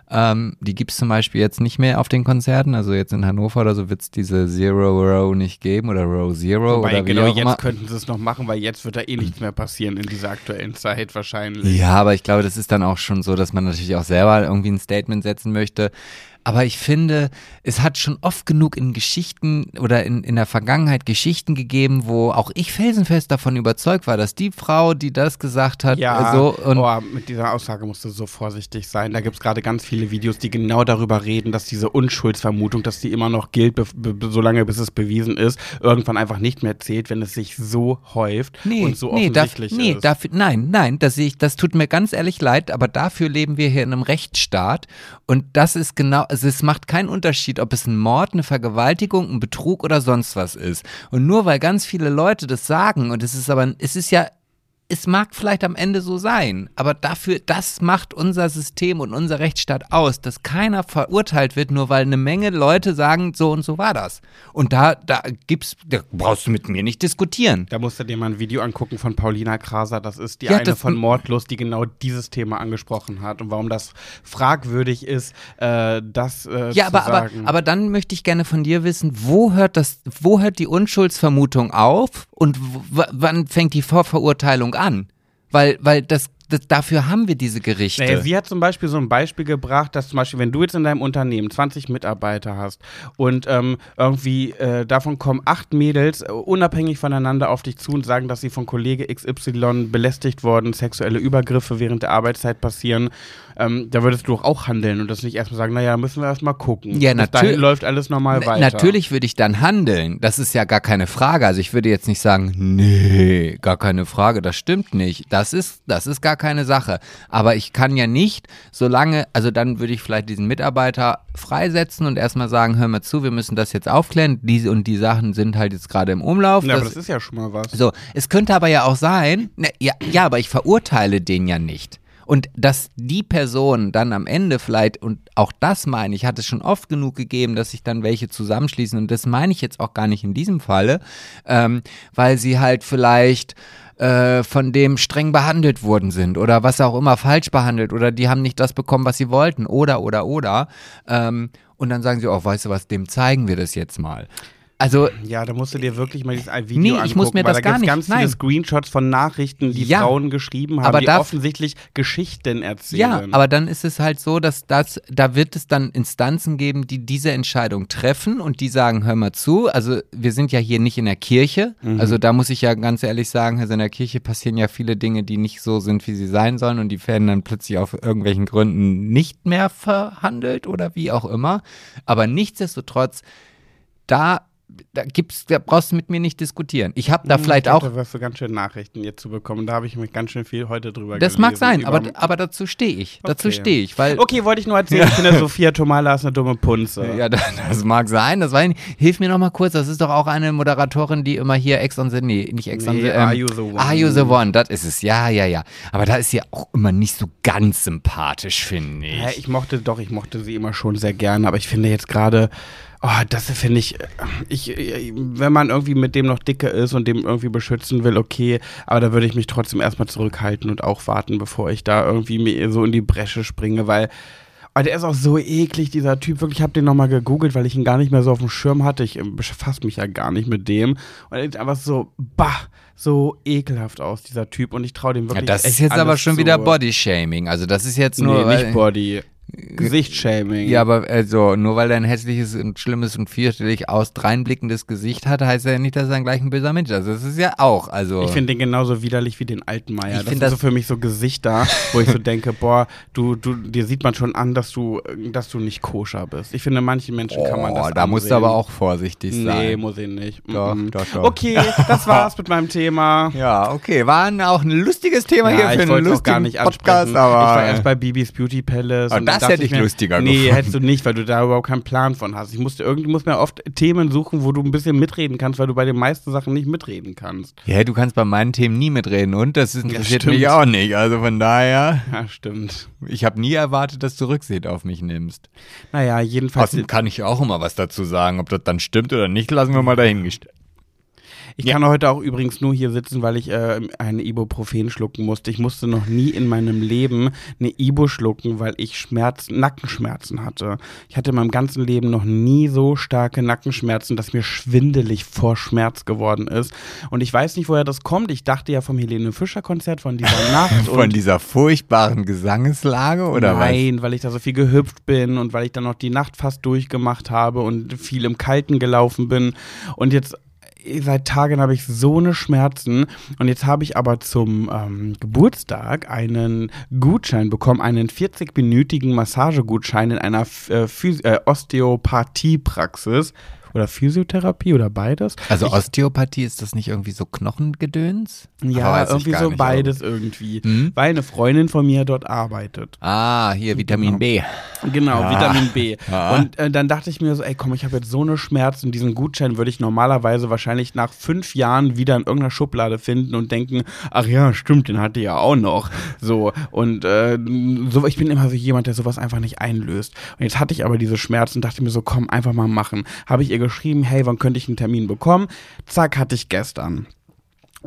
Ähm, die gibt es zum Beispiel jetzt nicht mehr auf den Konzerten. Also jetzt in Hannover oder so wird es diese Zero Row nicht geben oder Row Zero
Wobei,
oder
genau
auch immer.
jetzt könnten sie es noch machen, weil jetzt wird da eh nichts mehr passieren in dieser aktuellen Zeit wahrscheinlich.
Ja, aber ich glaube, das ist dann auch schon so, dass man natürlich auch selber irgendwie ein Statement setzen möchte. Aber ich finde, es hat schon oft genug in Geschichten oder in, in der Vergangenheit Geschichten gegeben, wo auch ich felsenfest davon überzeugt war, dass die Frau, die das gesagt hat,
Ja,
so und
oh, mit dieser Aussage musst du so vorsichtig sein. Da gibt es gerade ganz viele Videos, die genau darüber reden, dass diese Unschuldsvermutung, dass die immer noch gilt, solange bis es bewiesen ist, irgendwann einfach nicht mehr zählt, wenn es sich so häuft
Nee,
und so
nee, darf,
offensichtlich
nee
ist.
dafür, nein, nein, das, ich, das tut mir ganz ehrlich leid, aber dafür leben wir hier in einem Rechtsstaat und das ist genau, also es macht keinen Unterschied, ob es ein Mord, eine Vergewaltigung, ein Betrug oder sonst was ist. Und nur weil ganz viele Leute das sagen und es ist aber, es ist ja es mag vielleicht am Ende so sein, aber dafür, das macht unser System und unser Rechtsstaat aus, dass keiner verurteilt wird, nur weil eine Menge Leute sagen, so und so war das. Und da, da gibt's, da brauchst du mit mir nicht diskutieren.
da musst du dir mal ein Video angucken von Paulina Kraser. Das ist die
Ja,
eine von Mordlust, die genau dieses Thema angesprochen hat und warum das fragwürdig ist, äh, das äh,
Ja,
zu
aber, aber, aber dann möchte ich gerne von dir wissen, wo hört das, wo hört die Unschuldsvermutung auf und wann fängt die Vorverurteilung an? Weil, weil das, das, dafür haben wir diese Gerichte.
Naja, sie hat zum Beispiel so ein Beispiel gebracht, dass zum Beispiel, wenn du jetzt in deinem Unternehmen 20 Mitarbeiter hast und ähm, irgendwie äh, davon kommen acht Mädels äh, unabhängig voneinander auf dich zu und sagen, dass sie von Kollege XY belästigt worden, sexuelle Übergriffe während der Arbeitszeit passieren, ähm, da würdest du doch auch handeln und das nicht erstmal sagen, naja, müssen wir erstmal gucken.
Ja,
Bis dahin
natür-
läuft alles normal
Na-
weiter.
Natürlich würde ich dann handeln. Das ist ja gar keine Frage. Also ich würde jetzt nicht sagen, nee, gar keine Frage, das stimmt nicht. Das ist, das ist gar keine Sache. Aber ich kann ja nicht, solange, also dann würde ich vielleicht diesen Mitarbeiter freisetzen und erstmal sagen, hör mal zu, wir müssen das jetzt aufklären. Diese und die Sachen sind halt jetzt gerade im Umlauf.
Ja, aber
Das-
das ist ja schon mal was.
so, es könnte aber ja auch sein, ne, ja, ja, aber ich verurteile den ja nicht. Und dass die Person dann am Ende vielleicht, und auch das meine ich, hat es schon oft genug gegeben, dass sich dann welche zusammenschließen. Und das meine ich jetzt auch gar nicht in diesem Falle, ähm, weil sie halt vielleicht äh, von dem streng behandelt worden sind oder was auch immer falsch behandelt oder die haben nicht das bekommen, was sie wollten oder oder oder. Ähm, und dann sagen sie, oh, weißt du was, dem zeigen wir das jetzt mal. Also,
Ja, da musst du dir wirklich mal dieses Video
Nee, ich
angucken,
muss mir
weil
das
da gibt's
nicht-
ganz viele
nein.
Screenshots von Nachrichten, die
Ja,
Frauen geschrieben haben,
aber
die offensichtlich Geschichten erzählen.
Ja, aber dann ist es halt so, dass das, da wird es dann Instanzen geben, die diese Entscheidung treffen und die sagen, hör mal zu, also wir sind ja hier nicht in der Kirche,
Mhm.
also da muss ich ja ganz ehrlich sagen, also in der Kirche passieren ja viele Dinge, die nicht so sind, wie sie sein sollen und die werden dann plötzlich auf irgendwelchen Gründen nicht mehr verhandelt oder wie auch immer, aber nichtsdestotrotz, da da gibt's, da brauchst du mit mir nicht diskutieren. Ich habe da vielleicht
ich
auch
Da wirst du ganz schön Nachrichten jetzt zu bekommen. Da habe ich mich ganz schön viel heute drüber
das
gelesen.
mag sein, aber, aber dazu stehe ich. Dazu
Okay.
stehe ich, weil
Okay, wollte ich nur erzählen. Ich finde, Sophia Tomala ist eine dumme Punze.
Ja, das, das mag sein. Das war, hilf mir noch mal kurz. Das ist doch auch eine Moderatorin, die immer hier Ex on the, nee, nicht Ex on
Nee,
the, ähm,
Are You the One?
Are You the One, das ist es. Ja, ja, ja. Aber da ist sie auch immer nicht so ganz sympathisch, finde ich.
Ja, ich mochte doch, ich mochte sie immer schon sehr gerne, aber ich finde jetzt gerade, oh, das finde ich, ich, ich, wenn man irgendwie mit dem noch dicker ist und dem irgendwie beschützen will, okay, aber da würde ich mich trotzdem erstmal zurückhalten und auch warten, bevor ich da irgendwie mir so in die Bresche springe, weil oh, der ist auch so eklig, dieser Typ. Wirklich, ich habe den nochmal gegoogelt, weil ich ihn gar nicht mehr so auf dem Schirm hatte. Ich äh, befasse mich ja gar nicht mit dem. Und er sieht einfach so, bah, so ekelhaft aus, dieser Typ. Und ich traue dem
ja,
wirklich
das ist jetzt aber schon
zu.
wieder Body-Shaming. Also das ist jetzt nur...
Nee, nicht Body. Gesichtsshaming.
Ja, aber also, nur weil er ein hässliches und schlimmes und vierstellig aus dreinblickendes Gesicht hat, heißt er ja nicht, dass er ein gleich ein böser Mensch ist. Also das ist ja auch, also...
Ich finde den genauso widerlich wie den alten Meier.
Ich
Das sind
das-
so für mich so Gesichter, wo ich so denke, [LAUGHS] boah, du, du, dir sieht man schon an, dass du, dass du nicht koscher bist. Ich finde, manchen Menschen kann man das
oh, da musst du
ansehen.
aber auch vorsichtig
Nee,
sein.
muss ich nicht.
Doch,
Mhm.
doch, doch.
Okay, das [LAUGHS] war's mit meinem Thema.
Ja, okay. War ein, auch ein lustiges Thema hier
Ja,
für
ich
einen
wollte
lustigen
auch gar nicht
Podcast, aber...
ich war erst bei Bibis Beauty Palace.
Oh,
und
das hätte ich
mir,
lustiger
Nee,
gefunden.
hättest du nicht, weil du da überhaupt keinen Plan von hast. Ich musste irgendwie, muss mir oft Themen suchen, wo du ein bisschen mitreden kannst, weil du bei den meisten Sachen nicht mitreden kannst.
Ja, du kannst bei meinen Themen nie mitreden und das interessiert
stimmt.
mich auch nicht. Also von daher,
Ja, stimmt.
ich habe nie erwartet, dass du Rücksicht auf mich nimmst.
Naja, jedenfalls.
Außerdem kann ich auch immer was dazu sagen. Ob das dann stimmt oder nicht, lassen wir mal dahingestellt.
Ich kann heute auch übrigens nur hier sitzen, weil ich äh, eine Ibuprofen schlucken musste. Ich musste noch nie in meinem Leben eine Ibu schlucken, weil ich Schmerzen, Nackenschmerzen hatte. Ich hatte in meinem ganzen Leben noch nie so starke Nackenschmerzen, dass mir schwindelig vor Schmerz geworden ist. Und ich weiß nicht, woher das kommt. Ich dachte ja vom Helene Fischer Konzert von dieser [LAUGHS] Nacht.
Von dieser furchtbaren Gesangeslage oder
Nein, weil ich da so viel gehüpft bin und weil ich dann noch die Nacht fast durchgemacht habe und viel im Kalten gelaufen bin. Und jetzt seit Tagen habe ich so eine Schmerzen. Und jetzt habe ich aber zum ähm, Geburtstag einen Gutschein bekommen, einen 40-minütigen Massagegutschein in einer äh, äh, Osteopathiepraxis. Oder Physiotherapie oder beides.
Also
ich,
Osteopathie, ist das nicht irgendwie so Knochengedöns? Aber
ja, irgendwie so
nicht,
beides irgendwie.
Hm?
Weil eine Freundin von mir dort arbeitet.
Ah, hier Vitamin B.
Genau,
Ja.
Vitamin B.
Ja. [LAUGHS]
Und äh, dann dachte ich mir so, ey komm, ich habe jetzt so eine Schmerzen, diesen Gutschein würde ich normalerweise wahrscheinlich nach fünf Jahren wieder in irgendeiner Schublade finden und denken, ach ja, stimmt, den hatte ich ja auch noch. So, und äh, so, ich bin immer so jemand, der sowas einfach nicht einlöst. Und jetzt hatte ich aber diese Schmerzen und dachte mir so, komm, einfach mal machen. Habe ich ihr geschrieben, hey, wann könnte ich einen Termin bekommen? Zack, hatte ich gestern.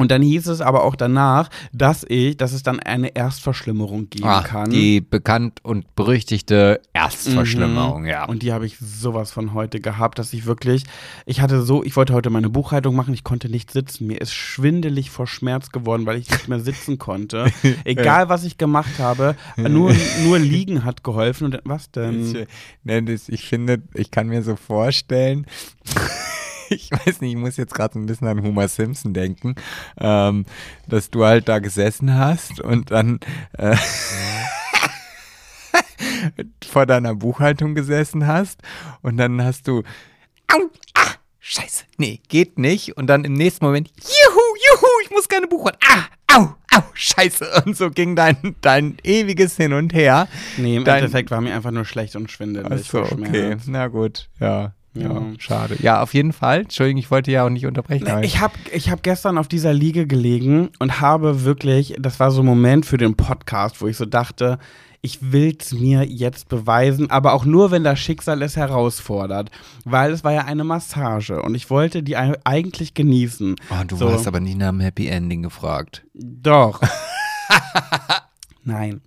Und dann hieß es aber auch danach, dass ich, dass es dann eine Erstverschlimmerung geben
Ah,
kann.
die bekannt und berüchtigte Erstverschlimmerung, ja.
Und die habe ich sowas von heute gehabt, dass ich wirklich, ich hatte so, ich wollte heute meine Buchhaltung machen, ich konnte nicht sitzen. Mir ist schwindelig vor Schmerz geworden, weil ich nicht mehr sitzen konnte. [LAUGHS] Egal, was ich gemacht habe, nur, nur liegen hat geholfen. Und was denn?
Ich, ne, das, ich finde, ich kann mir so vorstellen, [LAUGHS] ich weiß nicht, ich muss jetzt gerade so ein bisschen an Homer Simpson denken, ähm, dass du halt da gesessen hast und dann äh, [LAUGHS] vor deiner Buchhaltung gesessen hast und dann hast du, au, ah, scheiße, nee, geht nicht und dann im nächsten Moment, juhu, juhu, ich muss keine Buchhaltung, ah, au, au, scheiße und so ging dein, dein ewiges Hin und Her.
Nee, im
Dein-
Endeffekt war mir einfach nur schlecht und schwindelig.
Achso,
vor
okay. Na gut, ja.
Ja,
schade. Ja, auf jeden Fall. Entschuldigung, ich wollte ja auch nicht unterbrechen. aber-
Ich habe ich hab gestern auf dieser Liege gelegen und habe wirklich, das war so ein Moment für den Podcast, wo ich so dachte, ich will's mir jetzt beweisen, aber auch nur, wenn das Schicksal es herausfordert. Weil es war ja eine Massage und ich wollte die ei- eigentlich genießen.
oh, du
so.
hast aber nie nach einem Happy Ending gefragt.
Doch. [LAUGHS] Nein.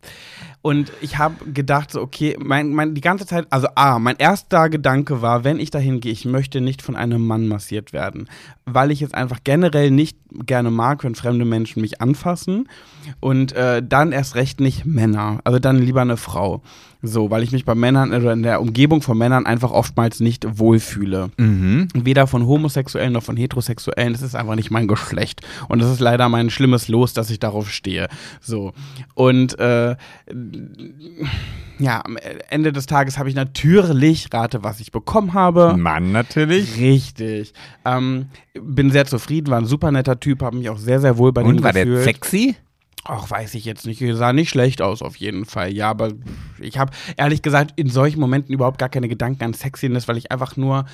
Und ich habe gedacht, so, okay, mein, mein, die ganze Zeit, also A, mein erster Gedanke war, wenn ich dahin gehe, ich möchte nicht von einem Mann massiert werden. Weil ich es einfach generell nicht gerne mag, wenn fremde Menschen mich anfassen. Und äh, dann erst recht nicht Männer. Also dann lieber eine Frau. So, weil ich mich bei Männern oder in der Umgebung von Männern einfach oftmals nicht wohlfühle.
Mhm.
Weder von Homosexuellen noch von Heterosexuellen. Das ist einfach nicht mein Geschlecht. Und das ist leider mein schlimmes Los, dass ich darauf stehe. So. Und äh, ja, am Ende des Tages habe ich natürlich, rate, was ich bekommen habe.
Mann natürlich.
Richtig. Ähm, bin sehr zufrieden, war ein super netter Typ, habe mich auch sehr, sehr wohl bei
Und
dem
war der
gefühlt.
sexy?
Ach, weiß ich jetzt nicht. Sah nicht schlecht aus, auf jeden Fall. Ja, aber ich habe ehrlich gesagt in solchen Momenten überhaupt gar keine Gedanken an Sexiness, weil ich einfach nur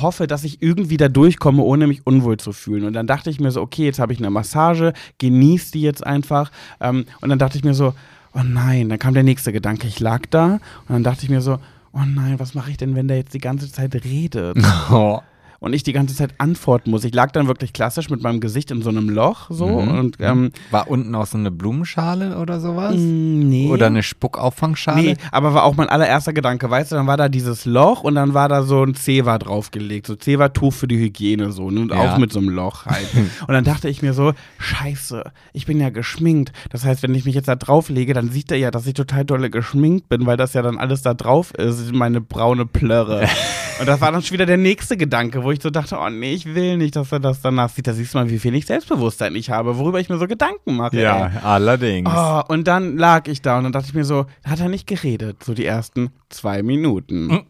hoffe, dass ich irgendwie da durchkomme, ohne mich unwohl zu fühlen. Und dann dachte ich mir so, okay, jetzt habe ich eine Massage, genieß die jetzt einfach. Ähm, und dann dachte ich mir so, oh nein, dann kam der nächste Gedanke. Ich lag da und dann dachte ich mir so, oh nein, was mache ich denn, wenn der jetzt die ganze Zeit redet? [LAUGHS] [LAUGHS]
Oh.
Und ich die ganze Zeit antworten muss. Ich lag dann wirklich klassisch mit meinem Gesicht in so einem Loch so
Mhm.
und ähm,
War unten auch so eine Blumenschale oder sowas?
Mm, nee.
Oder eine Spuckauffangschale?
Nee, aber war auch mein allererster Gedanke, weißt du, dann war da dieses Loch und dann war da so ein Zewa draufgelegt, so Zewa-Tuch für die Hygiene so ne, und
Ja.
auch mit so einem Loch halt. [LAUGHS] und dann dachte ich mir so, scheiße, ich bin ja geschminkt. Das heißt, wenn ich mich jetzt da drauflege, dann sieht er ja, dass ich total dolle geschminkt bin, weil das ja dann alles da drauf ist, meine braune Plörre. [LAUGHS] und das war dann schon wieder der nächste Gedanke, wo ich so dachte, oh nee, ich will nicht, dass er das danach sieht. Da siehst du mal, wie viel ich Selbstbewusstsein ich habe, worüber ich mir so Gedanken mache. ey.
Ja, allerdings.
Oh, und dann lag ich da und dann dachte ich mir so, hat er nicht geredet, so die ersten zwei Minuten
Mhm.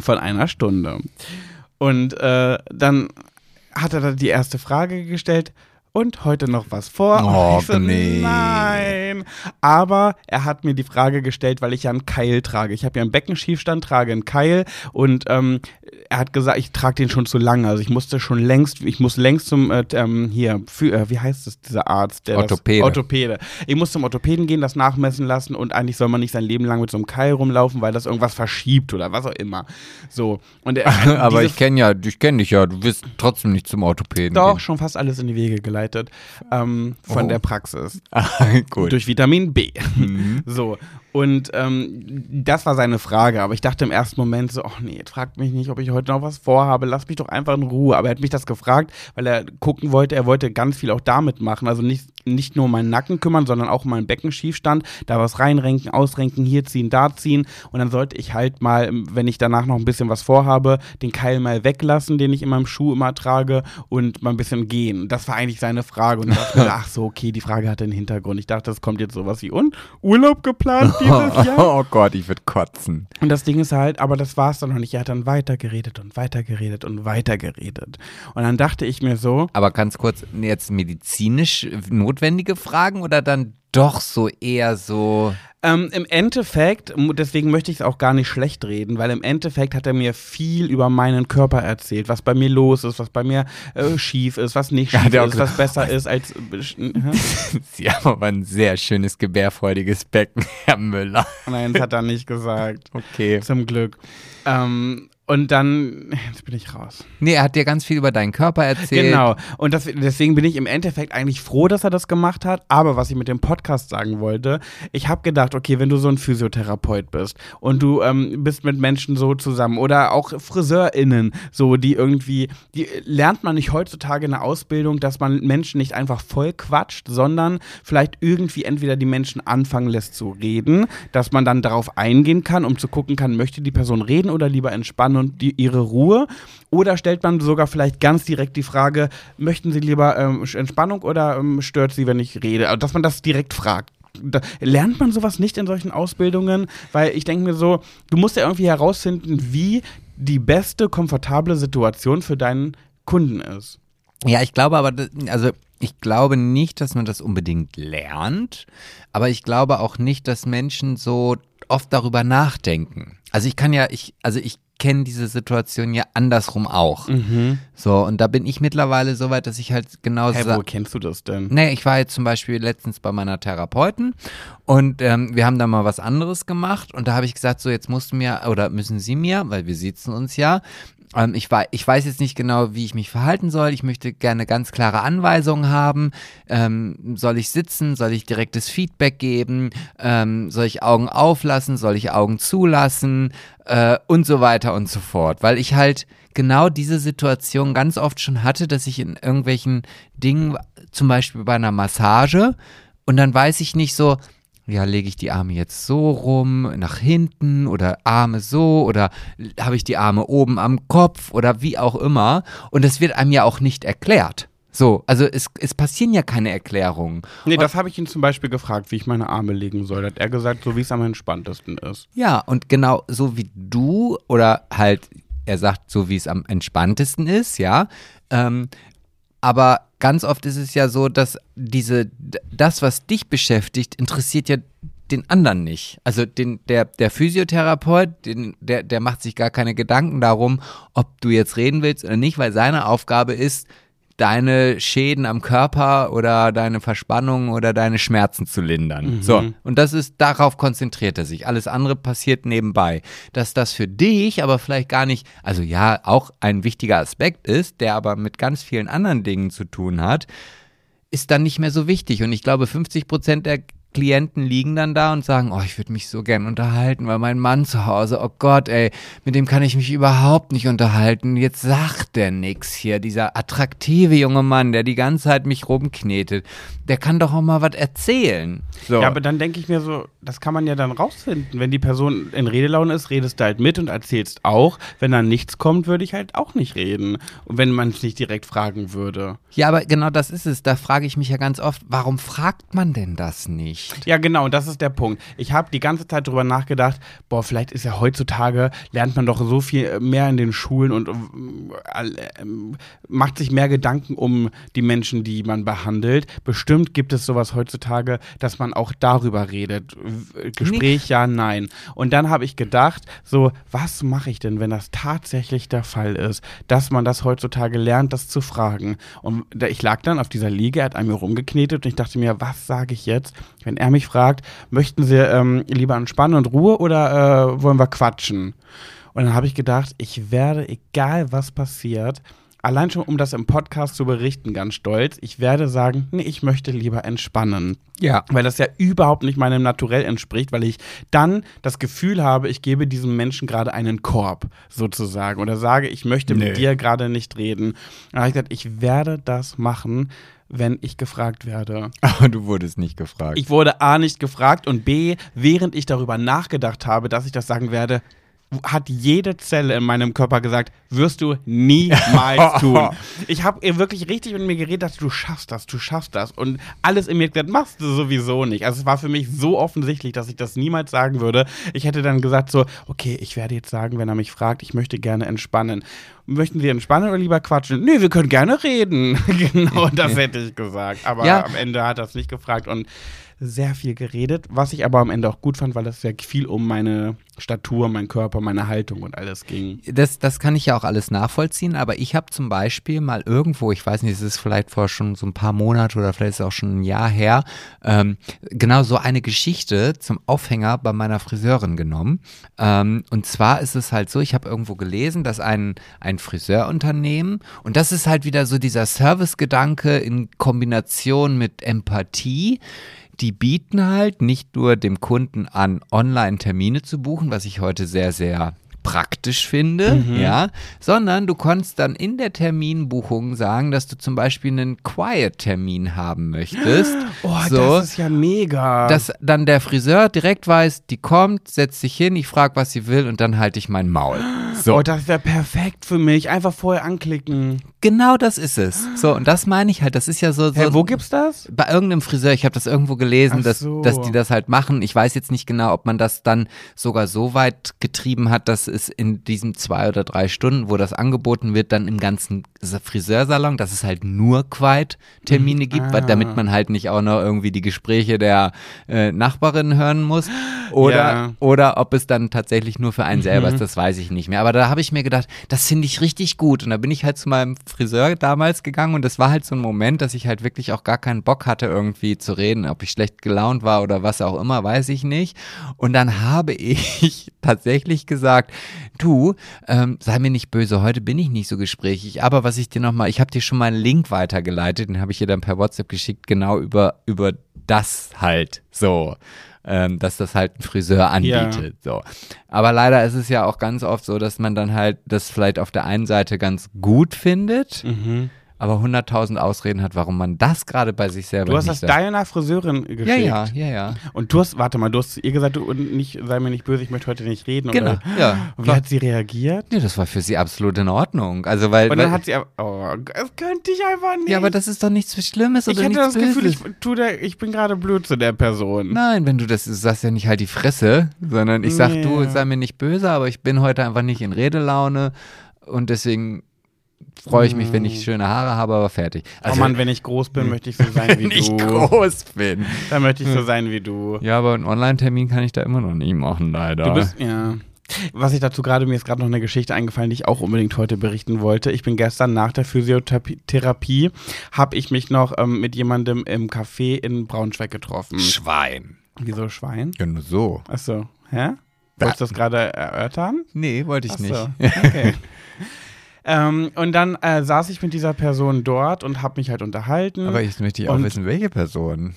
von einer Stunde. Und äh, dann hat er da die erste Frage gestellt. Und heute noch was vor?
Oh,
so,
nee.
Nein. Aber er hat mir die Frage gestellt, weil ich ja einen Keil trage. Ich habe ja einen Beckenschiefstand, trage einen Keil und ähm, er hat gesagt, ich trage den schon zu lange. Also ich musste schon längst, ich muss längst zum äh, ähm, hier, für, äh, wie heißt es, dieser Arzt? Der
Orthopäde.
Das, Orthopäde. Ich muss zum Orthopäden gehen, das nachmessen lassen und eigentlich soll man nicht sein Leben lang mit so einem Keil rumlaufen, weil das irgendwas verschiebt oder was auch immer. So. Und er, [LAUGHS]
Aber ich kenne ja, ich kenne dich ja, du wirst trotzdem nicht zum Orthopäden
doch
gehen.
schon fast alles in die Wege geleitet ähm, von
Oh.
der Praxis. [LAUGHS]
Gut.
Durch Vitamin B.
Mhm.
So. Und ähm, das war seine Frage. Aber ich dachte im ersten Moment so, ach nee, jetzt fragt mich nicht, ob ich heute noch was vorhabe. Lass mich doch einfach in Ruhe. Aber er hat mich das gefragt, weil er gucken wollte, er wollte ganz viel auch damit machen. Also nicht, nicht nur um meinen Nacken kümmern, sondern auch um meinen Beckenschiefstand. Da was reinrenken, ausrenken, hier ziehen, da ziehen. Und dann sollte ich halt mal, wenn ich danach noch ein bisschen was vorhabe, den Keil mal weglassen, den ich in meinem Schuh immer trage und mal ein bisschen gehen. Das war eigentlich seine Frage. Und ich dachte [LAUGHS] ach so, okay, die Frage hatte einen Hintergrund. Ich dachte, es kommt jetzt sowas wie, und Urlaub geplant Jahr?
Oh Gott, ich würde kotzen.
Und das Ding ist halt, aber das war es dann noch nicht. Er hat dann weitergeredet und weitergeredet und weitergeredet. Und dann dachte ich mir so,
Aber ganz kurz, jetzt medizinisch notwendige Fragen oder dann doch so eher so.
ähm, im Endeffekt, deswegen möchte ich es auch gar nicht schlecht reden, weil im Endeffekt hat er mir viel über meinen Körper erzählt, was bei mir los ist, was bei mir äh, schief ist, was nicht [LAUGHS]
Ja,
schief
auch
ist, was besser ist als. Äh? [LAUGHS]
Sie haben aber ein sehr schönes gebärfreudiges Becken, [LAUGHS] Herr Müller.
Nein, das hat er nicht gesagt.
Okay.
Zum Glück. Ähm, und dann, jetzt bin ich raus.
Nee, er hat dir ganz viel über deinen Körper erzählt.
Genau. Und das, deswegen bin ich im Endeffekt eigentlich froh, dass er das gemacht hat. Aber was ich mit dem Podcast sagen wollte, ich habe gedacht, okay, wenn du so ein Physiotherapeut bist und du ähm, bist mit Menschen so zusammen oder auch FriseurInnen, so die irgendwie, die lernt man nicht heutzutage in der Ausbildung, dass man Menschen nicht einfach voll quatscht, sondern vielleicht irgendwie entweder die Menschen anfangen lässt zu reden, dass man dann darauf eingehen kann, um zu gucken kann, möchte die Person reden oder lieber entspannen und die, ihre Ruhe. Oder stellt man sogar vielleicht ganz direkt die Frage, möchten Sie lieber ähm, Entspannung oder ähm, stört Sie, wenn ich rede? Also, dass man das direkt fragt. Da, lernt man sowas nicht in solchen Ausbildungen? Weil ich denke mir so, du musst ja irgendwie herausfinden, wie die beste, komfortable Situation für deinen Kunden ist.
Ja, ich glaube aber, also ich glaube nicht, dass man das unbedingt lernt, aber ich glaube auch nicht, dass Menschen so oft darüber nachdenken. Also ich kann ja, ich, also ich kenne diese Situation ja andersrum auch. So, und da bin ich mittlerweile so weit, dass ich halt genau
Hey, wo kennst du das denn?
Nee, ich war jetzt zum Beispiel letztens bei meiner Therapeuten und ähm, wir haben da mal was anderes gemacht und da habe ich gesagt, so jetzt musst du mir oder müssen Sie mir, weil wir sitzen uns ja, ähm, ich, ich weiß jetzt nicht genau, wie ich mich verhalten soll. Ich möchte gerne ganz klare Anweisungen haben. Ähm, soll ich sitzen? Soll ich direktes Feedback geben? Ähm, soll ich Augen auflassen? Soll ich Augen zulassen? Äh, und so weiter und so fort. Weil ich halt genau diese Situation ganz oft schon hatte, dass ich in irgendwelchen Dingen, zum Beispiel bei einer Massage, und dann weiß ich nicht so, ja, lege ich die Arme jetzt so rum, nach hinten oder Arme so oder habe ich die Arme oben am Kopf oder wie auch immer. Und das wird einem ja auch nicht erklärt. So, also es, es passieren ja keine Erklärungen.
Nee, und das habe ich ihn zum Beispiel gefragt, wie ich meine Arme legen soll. Da hat er gesagt, so wie es am entspanntesten ist.
Ja, und genau so wie du oder halt, er sagt, so wie es am entspanntesten ist, ja. Ähm, aber ganz oft ist es ja so, dass diese, das, was dich beschäftigt, interessiert ja den anderen nicht. Also den, der, der Physiotherapeut, den, der, der macht sich gar keine Gedanken darum, ob du jetzt reden willst oder nicht, weil seine Aufgabe ist, deine Schäden am Körper oder deine Verspannungen oder deine Schmerzen zu lindern. Mhm. So. Und das ist, darauf konzentriert er sich. Alles andere passiert nebenbei. Dass das für dich aber vielleicht gar nicht, also ja, auch ein wichtiger Aspekt ist, der aber mit ganz vielen anderen Dingen zu tun hat, ist dann nicht mehr so wichtig. Und ich glaube, 50 Prozent der Klienten liegen dann da und sagen, oh, ich würde mich so gern unterhalten, weil mein Mann zu Hause, oh Gott, ey, mit dem kann ich mich überhaupt nicht unterhalten. Jetzt sagt der nix hier, dieser attraktive junge Mann, der die ganze Zeit mich rumknetet, der kann doch auch mal was erzählen.
So. Ja, aber dann denke ich mir so, das kann man ja dann rausfinden. Wenn die Person in Redelaune ist, redest du halt mit und erzählst auch. Wenn dann nichts kommt, würde ich halt auch nicht reden. Und wenn man es nicht direkt fragen würde.
Ja, aber genau das ist es. Da frage ich mich ja ganz oft, warum fragt man denn das nicht?
Nicht. Ja, genau, und das ist der Punkt. Ich habe die ganze Zeit darüber nachgedacht, boah, vielleicht ist ja heutzutage, lernt man doch so viel mehr in den Schulen und äh, äh, macht sich mehr Gedanken um die Menschen, die man behandelt. Bestimmt gibt es sowas heutzutage, dass man auch darüber redet. Gespräch, nee. ja, nein. Und dann habe ich gedacht, so, was mache ich denn, wenn das tatsächlich der Fall ist, dass man das heutzutage lernt, das zu fragen. Und ich lag dann auf dieser Liege, er hat an mir rumgeknetet und ich dachte mir, was sage ich jetzt, wenn er mich fragt, möchten Sie ähm, lieber entspannen und Ruhe oder äh, wollen wir quatschen? Und dann habe ich gedacht, ich werde, egal was passiert, allein schon um das im Podcast zu berichten, ganz stolz, ich werde sagen, nee, ich möchte lieber entspannen. Ja. Weil das ja überhaupt nicht meinem Naturell entspricht, weil ich dann das Gefühl habe, ich gebe diesem Menschen gerade einen Korb, sozusagen. Oder sage, ich möchte nee. mit dir gerade nicht reden. Dann habe ich gesagt, ich werde das machen, wenn ich gefragt werde. [LAUGHS]
Aber du wurdest nicht gefragt.
Ich wurde A nicht gefragt und B, während ich darüber nachgedacht habe, dass ich das sagen werde, hat jede Zelle in meinem Körper gesagt, wirst du niemals [LAUGHS] tun. Ich habe wirklich richtig mit mir geredet, dass du schaffst das, du schaffst das. Und alles in mir gesagt, machst du sowieso nicht. Also es war für mich so offensichtlich, dass ich das niemals sagen würde. Ich hätte dann gesagt so, okay, ich werde jetzt sagen, wenn er mich fragt, ich möchte gerne entspannen. Möchten Sie entspannen oder lieber quatschen? Nee, wir können gerne reden. [LAUGHS] genau das [LAUGHS] hätte ich gesagt. Aber ja. am Ende hat er es nicht gefragt und sehr viel geredet, was ich aber am Ende auch gut fand, weil es sehr viel um meine Statur, meinen Körper, meine Haltung und alles ging.
Das, das kann ich ja auch alles nachvollziehen, aber ich habe zum Beispiel mal irgendwo, ich weiß nicht, es ist vielleicht vor schon so ein paar Monate oder vielleicht ist es auch schon ein Jahr her, ähm, genau so eine Geschichte zum Aufhänger bei meiner Friseurin genommen. Ähm, und zwar ist es halt so, ich habe irgendwo gelesen, dass ein, ein Friseurunternehmen, und das ist halt wieder so dieser Servicegedanke in Kombination mit Empathie, die bieten halt nicht nur dem Kunden an, online Termine zu buchen, was ich heute sehr, sehr praktisch finde, mhm. ja, sondern du konntest dann in der Terminbuchung sagen, dass du zum Beispiel einen Quiet-Termin haben möchtest. [GASPS]
Oh, so, das ist ja mega.
Dass dann der Friseur direkt weiß, die kommt, setzt sich hin, ich frage, was sie will und dann halte ich mein Maul. [GASPS]
So. Oh, das wäre perfekt für mich. Einfach vorher anklicken.
Genau das ist es. So, und das meine ich halt, das ist ja so. so
hey, wo gibt's das?
Bei irgendeinem Friseur, ich habe das irgendwo gelesen, dass, so. dass die das halt machen. Ich weiß jetzt nicht genau, ob man das dann sogar so weit getrieben hat, dass es in diesen zwei oder drei Stunden, wo das angeboten wird, dann im ganzen Friseursalon, dass es halt nur Quiet-Termine mhm. gibt, ah. damit man halt nicht auch noch irgendwie die Gespräche der äh, Nachbarin hören muss. Oder, ja. oder ob es dann tatsächlich nur für einen selber ist, mhm. das weiß ich nicht mehr. Aber da habe ich mir gedacht, das finde ich richtig gut. Und da bin ich halt zu meinem Friseur damals gegangen und das war halt so ein Moment, dass ich halt wirklich auch gar keinen Bock hatte, irgendwie zu reden. Ob ich schlecht gelaunt war oder was auch immer, weiß ich nicht. Und dann habe [LAUGHS] ich tatsächlich gesagt, Du, ähm, sei mir nicht böse, heute bin ich nicht so gesprächig, aber was ich dir nochmal, ich habe dir schon mal einen Link weitergeleitet, den habe ich dir dann per WhatsApp geschickt, genau über, über das halt so. Ähm, dass das halt ein Friseur anbietet. So. Aber leider ist es ja auch ganz oft so, dass man dann halt das vielleicht auf der einen Seite ganz gut findet,
Mhm.
Aber 100.000 Ausreden hat, warum man das gerade bei sich selber
Du hast
nicht
das deiner Friseurin geschickt.
Ja, ja, ja, ja.
Und du hast, warte mal, du hast ihr gesagt, du nicht, sei mir nicht böse, ich möchte heute nicht reden.
Genau,
Oder?
ja.
Und wie hat sie reagiert?
Nee, das war für sie absolut in Ordnung. Also weil,
Und
weil
dann hat sie, oh, das könnte ich einfach nicht.
ja, aber das ist doch nichts Schlimmes
ich
oder
hätte
nichts
das Gefühl,
Böses.
ich, tu der, ich bin gerade blöd zu der Person.
Nein, wenn du das sagst, ja nicht halt die Fresse, sondern ich sag,
Nee.
du, sei mir nicht böse, aber ich bin heute einfach nicht in Redelaune und deswegen freue ich mich, wenn ich schöne Haare habe, aber fertig.
oh Mann, wenn ich groß bin, [LAUGHS] möchte ich so sein wie
wenn ich
du.
groß bin.
Dann möchte ich so sein wie du.
Ja, aber einen Online-Termin kann ich da immer noch nicht machen, leider.
Du bist, ja. Was ich dazu gerade, mir ist gerade noch eine Geschichte eingefallen, die ich auch unbedingt heute berichten wollte. Ich bin gestern nach der Physiotherapie, habe ich mich noch ähm, mit jemandem im Café in Braunschweig getroffen.
Schwein.
Wieso Schwein?
Ja, nur so.
Achso, hä? Wolltest du das gerade erörtern?
Nee, wollte ich
Ach
nicht. [LAUGHS]
okay. Ähm, und dann äh, saß ich mit dieser Person dort und habe mich halt unterhalten.
Aber ich möchte auch
Und-
wissen, welche Person.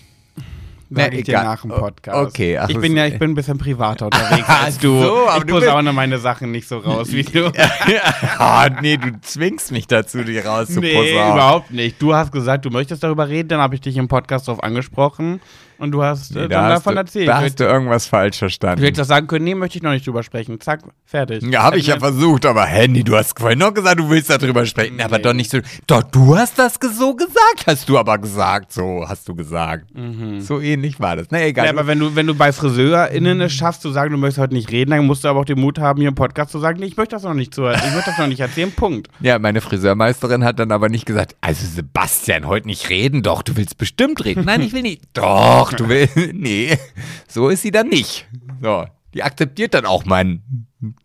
Sag
Na,
ich dir
egal.
nach dem Podcast.
okay, ach,
ich bin ja, ich bin ein bisschen privater unterwegs [LAUGHS] als du.
so, aber
ich
du
posaune meine Sachen nicht so raus wie du. [LAUGHS]
Ah, nee, du zwingst mich dazu, die rauszuposaunen.
Nee, überhaupt nicht. Du hast gesagt, du möchtest darüber reden, dann habe ich dich im Podcast darauf angesprochen und du hast äh,
Nee,
dann
da
davon
du,
erzählt.
Da hast du irgendwas falsch verstanden.
du hättest das sagen können, nee, möchte ich noch nicht drüber sprechen. Zack, fertig.
Ja, habe ich ja versucht, aber Handy, du hast vorhin noch gesagt, du willst darüber sprechen, aber
Nee.
doch nicht so. Doch, du hast das so gesagt, hast du aber gesagt, so hast du gesagt. So ähnlich war das. Na egal.
Mhm. Ja, aber wenn du, wenn du bei FriseurInnen es schaffst, zu sagen, du möchtest heute nicht reden, dann musst du aber auch den Mut haben, hier im Podcast zu sagen, nee, ich möchte das noch nicht zuhören. Ich möchte das noch nicht erzählen, Punkt. [LAUGHS]
ja, meine Friseurmeisterin hat dann aber nicht gesagt, also Sebastian, heute nicht reden, doch, du willst bestimmt reden. Nein, ich will nicht. Doch, du willst. [LAUGHS] Nee, so ist sie dann nicht. So, die akzeptiert dann auch mein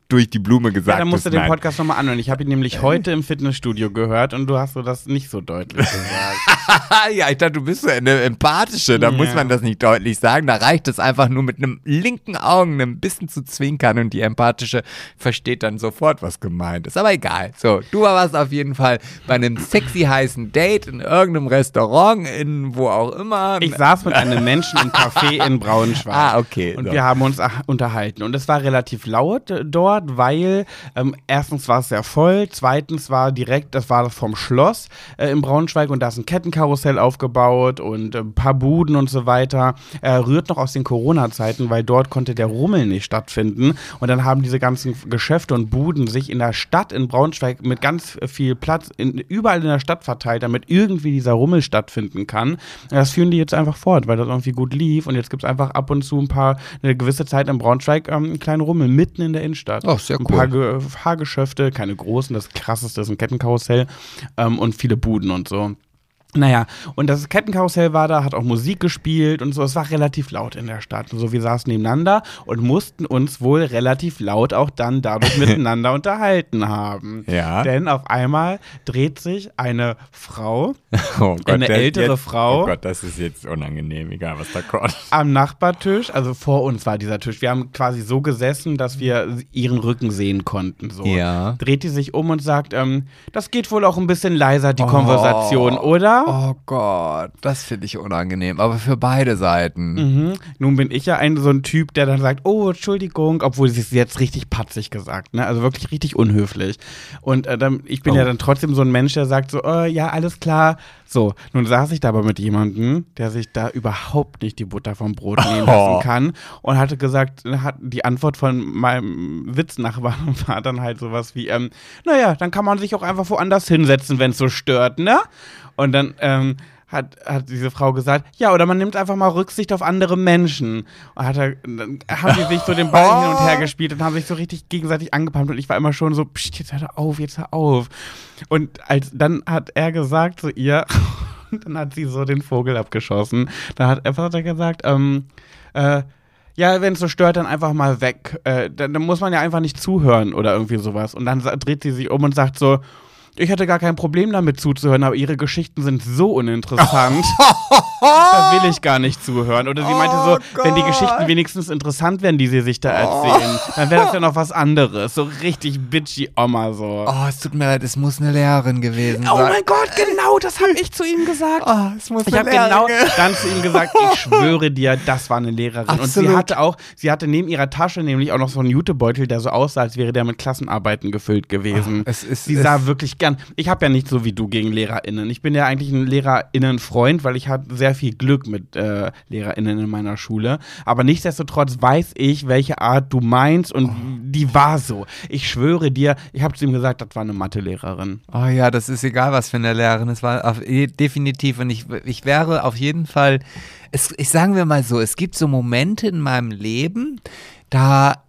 durch die Blume
Ja,
gesagt.
dann musst du den
Nein.
Podcast nochmal anhören. Ich habe ihn nämlich heute im Fitnessstudio gehört und du hast so das nicht so deutlich gesagt. [LAUGHS] [LAUGHS]
ja, ich dachte, du bist so eine empathische. Da muss
Ja.
man das nicht deutlich sagen. Da reicht es einfach nur mit einem linken Augen ein bisschen zu zwinkern und die empathische versteht dann sofort, was gemeint ist. Aber egal. So, du warst auf jeden Fall bei einem sexy heißen Date in irgendeinem Restaurant, in wo auch immer.
Ich saß mit einem Menschen im Café in Braunschweig.
Ah, okay,
Und
so.
wir haben uns unterhalten. Und es war relativ laut äh, dort, weil ähm, erstens war es sehr voll, zweitens war direkt, das war vom Schloss äh, in Braunschweig und da ist ein Kettenkarussell aufgebaut und äh, ein paar Buden und so weiter. Er rührt noch aus den Corona-Zeiten, weil dort konnte der Rummel nicht stattfinden. Und dann haben diese ganzen Geschäfte und Buden sich in der Stadt in Braunschweig mit ganz viel Platz in, überall in der Stadt verteilt, damit irgendwie dieser Rummel stattfinden kann. Das führen die jetzt einfach fort, weil das irgendwie gut lief. Und jetzt gibt es einfach ab und zu ein paar, eine gewisse Zeit in Braunschweig, ähm, einen kleinen Rummel mitten in der Innenstadt.
Oh, sehr
Ein
cool.
paar Ge Fahrgeschäfte, keine großen, das krasseste ist ein Kettenkarussell ähm, und viele Buden und so. Naja, und das Kettenkarussell war da, hat auch Musik gespielt und so. Es war relativ laut in der Stadt. So, wir saßen nebeneinander und mussten uns wohl relativ laut auch dann dadurch [LAUGHS] miteinander unterhalten haben.
Ja.
Denn auf einmal dreht sich eine Frau [LAUGHS]
oh Gott,
eine ältere
jetzt,
Frau.
Oh Gott, das ist jetzt unangenehm, egal was da kommt.
am Nachbartisch, also vor uns war dieser Tisch. Wir haben quasi so gesessen, dass wir ihren Rücken sehen konnten. So.
Ja.
Dreht die sich um und sagt, ähm, das geht wohl auch ein bisschen leiser, die Konversation, oder?
Oh Gott, das finde ich unangenehm, aber für beide Seiten.
Mhm. Nun bin ich ja ein so ein Typ, der dann sagt, oh, Entschuldigung, obwohl sie es jetzt richtig patzig gesagt, ne? Also wirklich richtig unhöflich. Und äh, dann, ich bin
Oh.
ja dann trotzdem so ein Mensch, der sagt so, äh, ja, alles klar. So, nun saß ich da aber mit jemandem, der sich da überhaupt nicht die Butter vom Brot nehmen
Oh. [LAUGHS]
lassen kann und hatte gesagt, hat die Antwort von meinem Witznachbarn [LAUGHS] war dann halt sowas wie, ähm, naja, dann kann man sich auch einfach woanders hinsetzen, wenn es so stört, ne? Und dann, ähm, hat, hat diese Frau gesagt, ja, oder man nimmt einfach mal Rücksicht auf andere Menschen. Und hat er, dann haben die sich so den Ball hin und her [LAUGHS] gespielt und haben sich so richtig gegenseitig angepumpt und ich war immer schon so, pst, jetzt hör auf, jetzt hör auf. Und als dann hat er gesagt zu ihr, [LAUGHS] dann hat sie so den Vogel abgeschossen. Dann hat einfach hat er gesagt, ähm, äh, ja, wenn es so stört, dann einfach mal weg. Äh, dann, dann muss man ja einfach nicht zuhören oder irgendwie sowas. Und dann dreht sie sich um und sagt so, Ich hatte gar kein Problem damit zuzuhören, aber ihre Geschichten sind so uninteressant. [LAUGHS] da will ich gar nicht zuhören. Oder sie meinte so,
Oh
wenn die
Gott.
Geschichten wenigstens interessant wären, die sie sich da erzählen, dann wäre das ja noch was anderes. So richtig bitchy Oma so.
Oh, es tut mir leid, es muss eine Lehrerin gewesen
Oh
sein.
mein Gott, genau, das habe ich zu ihm gesagt.
Oh, es muss
Ich habe genau dann zu ihm gesagt, ich [LAUGHS] schwöre dir, das war eine Lehrerin. Und
Absolut.
sie hatte auch, sie hatte neben ihrer Tasche nämlich auch noch so einen Jutebeutel, der so aussah, als wäre der mit Klassenarbeiten gefüllt gewesen.
es ist-
sie
es-
sah wirklich gern. Ich habe ja nicht so wie du gegen LehrerInnen. Ich bin ja eigentlich ein LehrerInnen-Freund, weil ich hatte sehr viel Glück mit äh, LehrerInnen in meiner Schule. Aber nichtsdestotrotz weiß ich, welche Art du meinst und die war so. Ich schwöre dir, ich habe zu ihm gesagt, das war eine Mathelehrerin.
Oh ja, das ist egal, was für eine Lehrerin es war. Auf, definitiv. Und ich, ich wäre auf jeden Fall, es, ich sagen wir mal so, es gibt so Momente in meinem Leben, da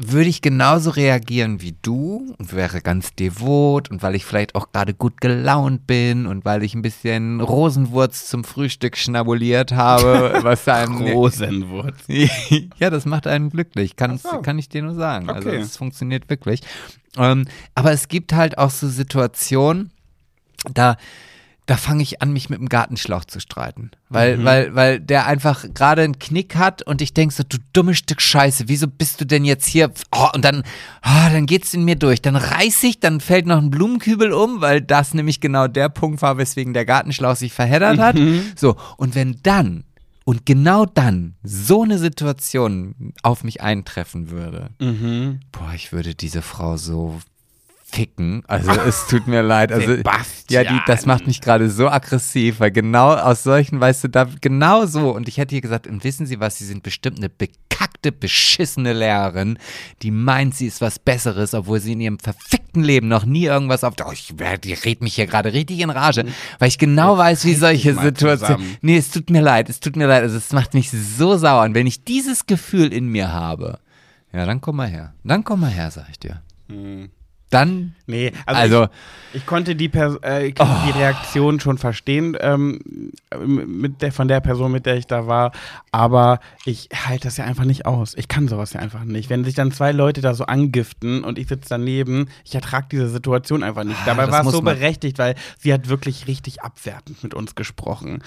würde ich genauso reagieren wie du und wäre ganz devot und weil ich vielleicht auch gerade gut gelaunt bin und weil ich ein bisschen Rosenwurz zum Frühstück schnabuliert habe, [LAUGHS] was einem
Rosenwurz. [LAUGHS]
ja, das macht einen glücklich, kann,
so.
kann ich dir nur sagen. Also
Okay.
es funktioniert wirklich. Ähm, aber es gibt halt auch so Situationen, da, da fange ich an, mich mit dem Gartenschlauch zu streiten. Weil, weil, weil der einfach gerade einen Knick hat und ich denke so, du dummes Stück Scheiße, wieso bist du denn jetzt hier? Oh, und dann, oh, dann geht's in mir durch. Dann reiß ich, dann fällt noch ein Blumenkübel um, weil das nämlich genau der Punkt war, weswegen der Gartenschlauch sich verheddert hat. So, und wenn dann und genau dann so eine Situation auf mich eintreffen würde,
Mhm.
boah, ich würde diese Frau so ficken. Also es tut mir leid. Also
Sebastian.
ja, die, das macht mich gerade so aggressiv, weil genau aus solchen, weißt du, da genau so. Und ich hätte ihr gesagt, und wissen Sie was, Sie sind bestimmt eine bekackte, beschissene Lehrerin, die meint, sie ist was Besseres, obwohl sie in ihrem verfickten Leben noch nie irgendwas auf. Oh, ich, die redet mich hier gerade richtig in Rage, weil ich genau weiß, wie solche Situationen. Nee, es tut mir leid, es tut mir leid. Also es macht mich so sauer. Und wenn ich dieses Gefühl in mir habe, ja, dann komm mal her. Dann komm mal her, sag ich dir. Dann,
Nee, also,
also,
ich, ich konnte die, Pers äh, ich konnte die Reaktion schon verstehen ähm, mit der, von der Person, mit der ich da war, aber ich halte das ja einfach nicht aus. Ich kann sowas ja einfach nicht. Wenn sich dann zwei Leute da so angiften und ich sitze daneben, ich ertrage diese Situation einfach nicht. Dabei
Ah, das
war es so
man-
berechtigt, weil sie hat wirklich richtig abwertend mit uns gesprochen.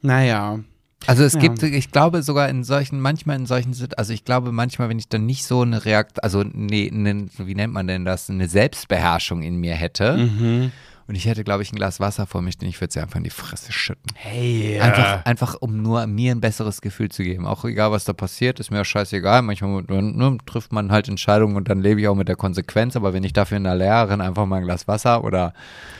Naja.
Also es
Ja.
gibt, ich glaube sogar in solchen, manchmal in solchen also ich glaube manchmal, wenn ich dann nicht so eine Reaktion, also nee, ne, wie nennt man denn das, eine Selbstbeherrschung in mir hätte
Mhm.
Und ich hätte, glaube ich, ein Glas Wasser vor mich, stehen, ich würde sie einfach in die Fresse schütten.
Hey.
Einfach, einfach, um nur mir ein besseres Gefühl zu geben. Auch egal, was da passiert, ist mir auch scheißegal. Manchmal ne, trifft man halt Entscheidungen und dann lebe ich auch mit der Konsequenz. Aber wenn ich dafür einer Lehrerin einfach mal ein Glas Wasser oder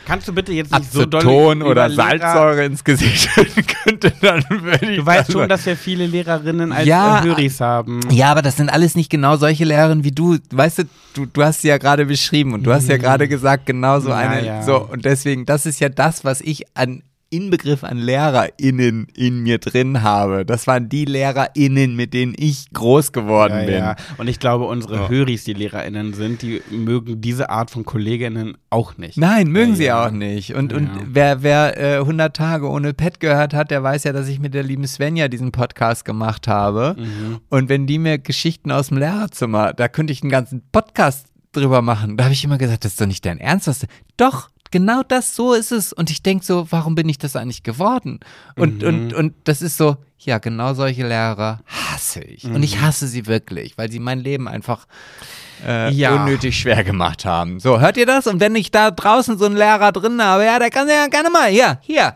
Kannst du bitte jetzt nicht so doll
Aceton oder Salzsäure ins Gesicht [LAUGHS] schütten könnte, dann würde ich
Du weißt
das
schon, dass wir viele Lehrerinnen als
Ja,
Höris haben.
Ja, aber das sind alles nicht genau solche Lehrerinnen wie du. Weißt du, du, du hast sie ja gerade beschrieben und du hast ja gerade gesagt, genau so
Ja,
eine.
ja.
So, und deswegen, das ist ja das, was ich an Inbegriff an LehrerInnen in mir drin habe. Das waren die LehrerInnen, mit denen ich groß geworden
Ja,
bin.
ja. Und ich glaube, unsere
Ja.
Höris, die LehrerInnen sind, die mögen diese Art von KollegInnen auch nicht.
Nein, mögen
Ja,
sie
ja.
auch nicht. Und, und wer, wer äh, 100 Tage ohne Pet gehört hat, der weiß ja, dass ich mit der lieben Svenja diesen Podcast gemacht habe.
Mhm.
Und wenn die mir Geschichten aus dem Lehrerzimmer, da könnte ich einen ganzen Podcast drüber machen. Da habe ich immer gesagt, das ist doch nicht dein Ernst. Was, doch, genau das, so ist es. Und ich denke so, warum bin ich das eigentlich geworden? Und,
Mhm.
und, und das ist so, ja, genau solche Lehrer hasse ich. Und
Mhm.
ich hasse sie wirklich, weil sie mein Leben einfach äh,
Ja.
unnötig schwer gemacht haben. So, hört ihr das? Und wenn ich da draußen so einen Lehrer drin habe, ja, der kann ja gerne mal, hier, hier.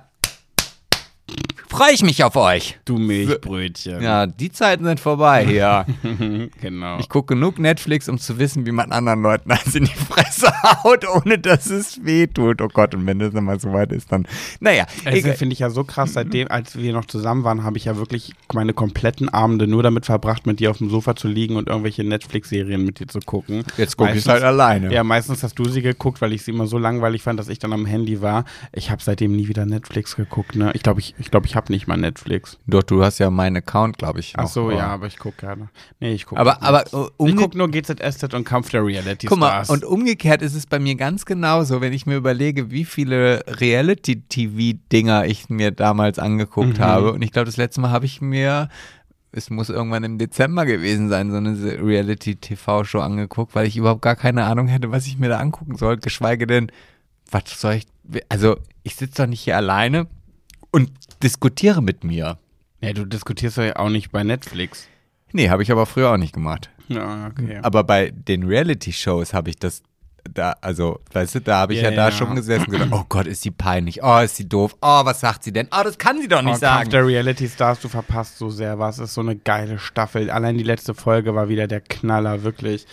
Freue ich mich auf euch.
Du Milchbrötchen.
Ja, die Zeiten sind vorbei hier. [LAUGHS]
genau.
Ich gucke genug Netflix, um zu wissen, wie man anderen Leuten eins in die Fresse haut, ohne dass es weh tut. Oh Gott, und wenn das dann mal so weit ist, dann. Naja,
Also finde ich ja so krass, seitdem, als wir noch zusammen waren, habe ich ja wirklich meine kompletten Abende nur damit verbracht, mit dir auf dem Sofa zu liegen und irgendwelche Netflix-Serien mit dir zu gucken.
jetzt gucke ich
Meistens-
halt alleine.
Ja, meistens hast du sie geguckt, weil ich sie immer so langweilig fand, dass ich dann am Handy war. Ich habe seitdem nie wieder Netflix geguckt, ne? Ich glaube, ich, ich, glaub, ich habe nicht mal Netflix.
Doch, du hast ja meinen Account, glaube ich.
Ach
noch,
so,
aber-
ja, aber ich gucke gerne. Nee, ich gucke.
Aber, aber äh,
ich
umge-
gucke nur GZSZ und Kampf der Reality
Guck mal, und umgekehrt ist es bei mir ganz genauso, wenn ich mir überlege, wie viele Reality-TV-Dinger ich mir damals angeguckt
Mhm.
habe. Und ich glaube, das letzte Mal habe ich mir, es muss irgendwann im Dezember gewesen sein, so eine Reality-TV-Show angeguckt, weil ich überhaupt gar keine Ahnung hätte, was ich mir da angucken soll, geschweige denn, was soll ich, also ich sitze doch nicht hier alleine und diskutiere mit mir.
Ja, du diskutierst ja auch nicht bei Netflix.
Nee, habe ich aber früher auch nicht gemacht.
Ja, okay.
Aber bei den Reality-Shows habe ich das da, also, weißt du, da habe ich
Ja,
ja, da
ja.
schon gesessen und gedacht, oh Gott, ist sie peinlich, oh, ist sie doof, oh, was sagt sie denn? Oh, das kann sie doch nicht
Oh,
sagen.
der Reality Stars, du verpasst so sehr was. Ist so eine geile Staffel. Allein die letzte Folge war wieder der Knaller, wirklich.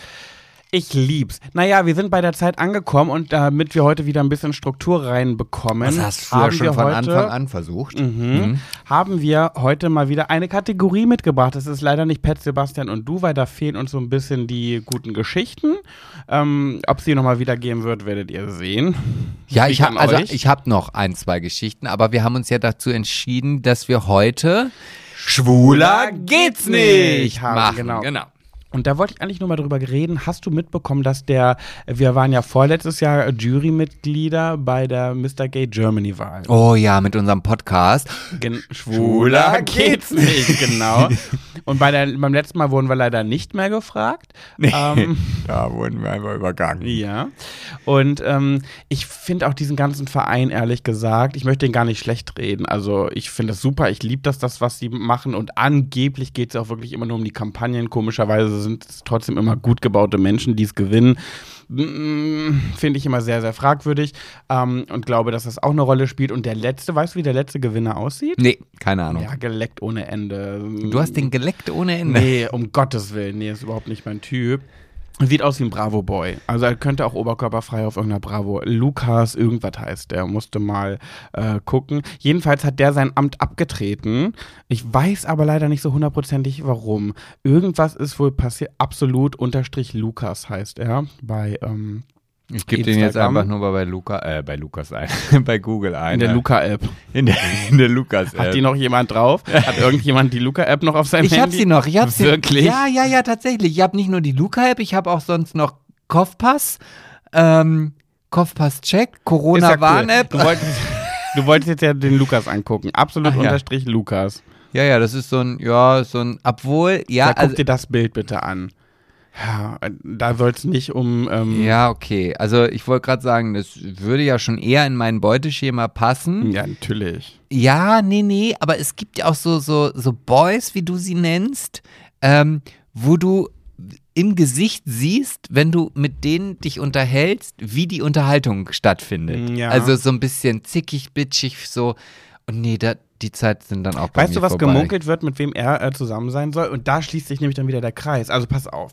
Ich lieb's. Naja, wir sind bei der Zeit angekommen und damit wir heute wieder ein bisschen Struktur reinbekommen,
Das hast du
haben
ja schon
wir
von
heute,
Anfang an versucht.
Mhm. Haben wir heute mal wieder eine Kategorie mitgebracht. Es ist leider nicht Pet, Sebastian und du, weil da fehlen uns so ein bisschen die guten Geschichten. Ähm, Ob es die nochmal wieder geben wird, werdet ihr sehen.
Ja, ich habe also ich habe noch ein, zwei Geschichten, aber wir haben uns ja dazu entschieden, dass wir heute Schwuler geht's nicht machen.
genau.
genau.
Und da wollte ich eigentlich nur mal drüber reden. Hast du mitbekommen, dass der, wir waren ja vorletztes Jahr Jurymitglieder bei der Mr. Gay Germany Wahl.
Oh ja, mit unserem Podcast.
Gen Schwuler geht's nicht, genau. [LAUGHS] Und bei der, beim letzten Mal wurden wir leider nicht mehr gefragt. Ähm, [LAUGHS]
da wurden wir einfach übergangen.
ja. Und ähm, ich finde auch diesen ganzen Verein, ehrlich gesagt, ich möchte den gar nicht schlecht reden. Also ich finde es super, ich liebe das, das, was sie machen. Und angeblich geht es auch wirklich immer nur um die Kampagnen. Komischerweise sind es trotzdem immer gut gebaute Menschen, die es gewinnen. Mm, Finde ich immer sehr, sehr fragwürdig. Ähm, und glaube, dass das auch eine Rolle spielt. Und der letzte, weißt du, wie der letzte Gewinner aussieht?
Nee, keine Ahnung.
Ja, geleckt ohne Ende.
Du hast den geleckt ohne Ende.
Nee, um Gottes Willen. Nee, ist überhaupt nicht mein Typ. Sieht aus wie ein Bravo-Boy. Also er könnte auch oberkörperfrei auf irgendeiner Bravo. Lukas, irgendwas heißt der. Musste mal äh, gucken. Jedenfalls hat der sein Amt abgetreten. Ich weiß aber leider nicht so hundertprozentig warum. Irgendwas ist wohl passiert. Absolut unterstrich Lukas heißt er. Bei ähm,
Ich gebe den jetzt einfach nur bei Luca, äh, bei Lukas ein, [LAUGHS] bei Google ein.
in der? Luca-App.
in der, in der Lukas.
Hat die noch jemand drauf? Hat irgendjemand die Luca-App noch auf seinem
Ich
Handy?
hab sie noch. Ich hab sie.
Wirklich?
Ja, ja, ja, tatsächlich. Ich habe nicht nur die Luca-App, ich habe auch sonst noch Kopfpass, ähm, Kopfpass-Check,
Ist ja cool.
Corona-Warn-App.
Du wolltest, du wolltest jetzt ja den Lukas angucken. Absolut
Ach ja.
unterstrich Lukas.
Ja, ja, das ist so ein, ja, so ein, obwohl, ja,
da guck
also,
dir das Bild bitte an. Ja, da soll es nicht um. Ähm,
ja, okay. Also ich wollte gerade sagen, das würde ja schon eher in mein Beuteschema passen.
ja, natürlich.
Ja, nee, nee, aber es gibt ja auch so, so, so Boys, wie du sie nennst, ähm, wo du im Gesicht siehst, wenn du mit denen dich unterhältst, wie die Unterhaltung stattfindet.
Ja.
Also so ein bisschen zickig, bitchig, so. Und nee, da, die Zeit sind dann auch bei
Weißt du, was
vorbei.
gemunkelt wird, mit wem er äh, zusammen sein soll? Und da schließt sich nämlich dann wieder der Kreis. Also pass auf.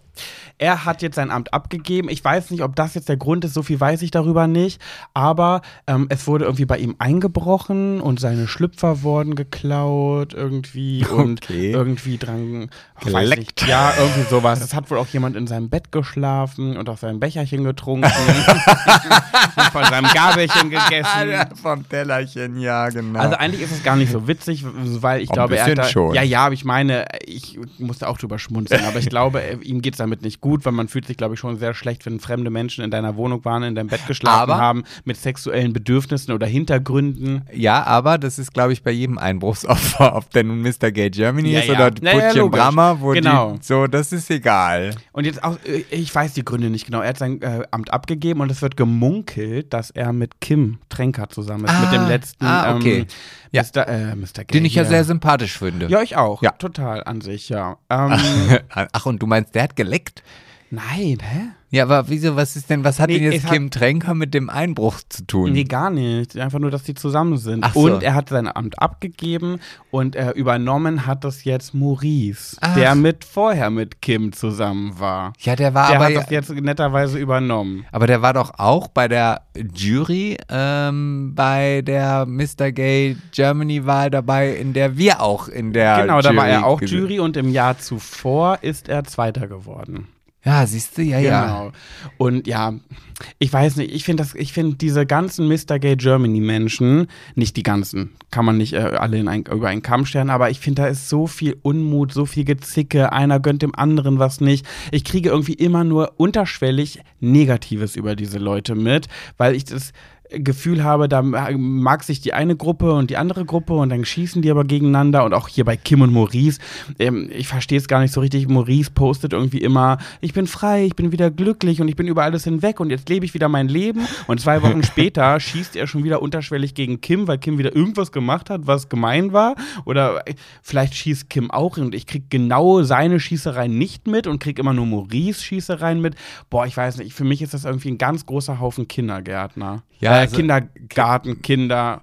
Er hat jetzt sein Amt abgegeben. Ich weiß nicht, ob das jetzt der Grund ist. So viel weiß ich darüber nicht. Aber ähm, es wurde irgendwie bei ihm eingebrochen und seine Schlüpfer wurden geklaut irgendwie [LAUGHS] und
Okay.
irgendwie dran
Geleckt.
Ja, irgendwie sowas. Es hat wohl auch jemand in seinem Bett geschlafen und auf seinem Becherchen getrunken [LAUGHS] und von seinem Gabelchen gegessen. [LAUGHS]
vom Tellerchen, ja, genau.
Also eigentlich ist es gar nicht so witzig, weil ich
Ein
glaube, er hat da,
schon.
ja, ja, aber ich meine, ich musste auch drüber schmunzeln, aber ich [LAUGHS] glaube, ihm geht es damit nicht gut, weil man fühlt sich, glaube ich, schon sehr schlecht, wenn fremde Menschen in deiner Wohnung waren, in deinem Bett geschlafen
Aber-
haben, mit sexuellen Bedürfnissen oder Hintergründen.
ja, aber das ist, glaube ich, bei jedem Einbruchsopfer, ob der nun Mr. Gay Germany
Ja,
ist
ja.
oder
Ja, ja,
Putchen
logisch.
Brammer, wo
Genau.
die, so, das ist egal.
Und jetzt auch, äh, ich weiß die Gründe nicht genau. Er hat sein äh, Amt abgegeben und es wird gemunkelt, dass er mit Kim Tränker zusammen ist,
Ah,
mit dem letzten
ah, okay.
ähm,
Ja.
Mr. Äh, Mr. Gay.
Den ich ja sehr sympathisch finde.
Ja, ich auch.
Ja.
Total an sich, ja. [LAUGHS] Ähm,
Ach, und du meinst, der hat geleckt?
Nein, hä?
Ja, aber wieso, was ist denn, was hat
Nee,
denn jetzt
es hat-
Kim Tränker mit dem Einbruch zu tun?
Nee, gar nicht. Einfach nur, dass die zusammen sind.
Ach so.
Und er hat sein Amt abgegeben und äh, übernommen hat das jetzt Maurice,
Ach.
der mit vorher mit Kim zusammen war.
ja, der war
Der
aber,
hat das jetzt netterweise übernommen.
aber der war doch auch bei der Jury ähm, bei der Mr. Gay Germany Wahl dabei, in der wir auch in der
genau, da war er auch Jury und im Jahr zuvor ist er Zweiter geworden.
Ja, siehst du, ja, ja.
Genau. Und ja, ich weiß nicht, ich finde das, ich finde diese ganzen Mr. Gay Germany Menschen, nicht die ganzen, kann man nicht äh, alle in ein, über einen Kamm stellen, aber ich finde, da ist so viel Unmut, so viel Gezicke, einer gönnt dem anderen was nicht. Ich kriege irgendwie immer nur unterschwellig Negatives über diese Leute mit, weil ich das Gefühl habe, da mag sich die eine Gruppe und die andere Gruppe und dann schießen die aber gegeneinander und auch hier bei Kim und Maurice, ähm, ich verstehe es gar nicht so richtig, Maurice postet irgendwie immer, ich bin frei, ich bin wieder glücklich und ich bin über alles hinweg und jetzt lebe ich wieder mein Leben und zwei Wochen [LAUGHS] später schießt er schon wieder unterschwellig gegen Kim, weil Kim wieder irgendwas gemacht hat, was gemein war oder vielleicht schießt Kim auch und ich kriege genau seine Schießereien nicht mit und kriege immer nur Maurice Schießereien mit. Boah, ich weiß nicht, für mich ist das irgendwie ein ganz großer Haufen Kindergärtner.
Ja,
äh,
also-
Kindergartenkinder.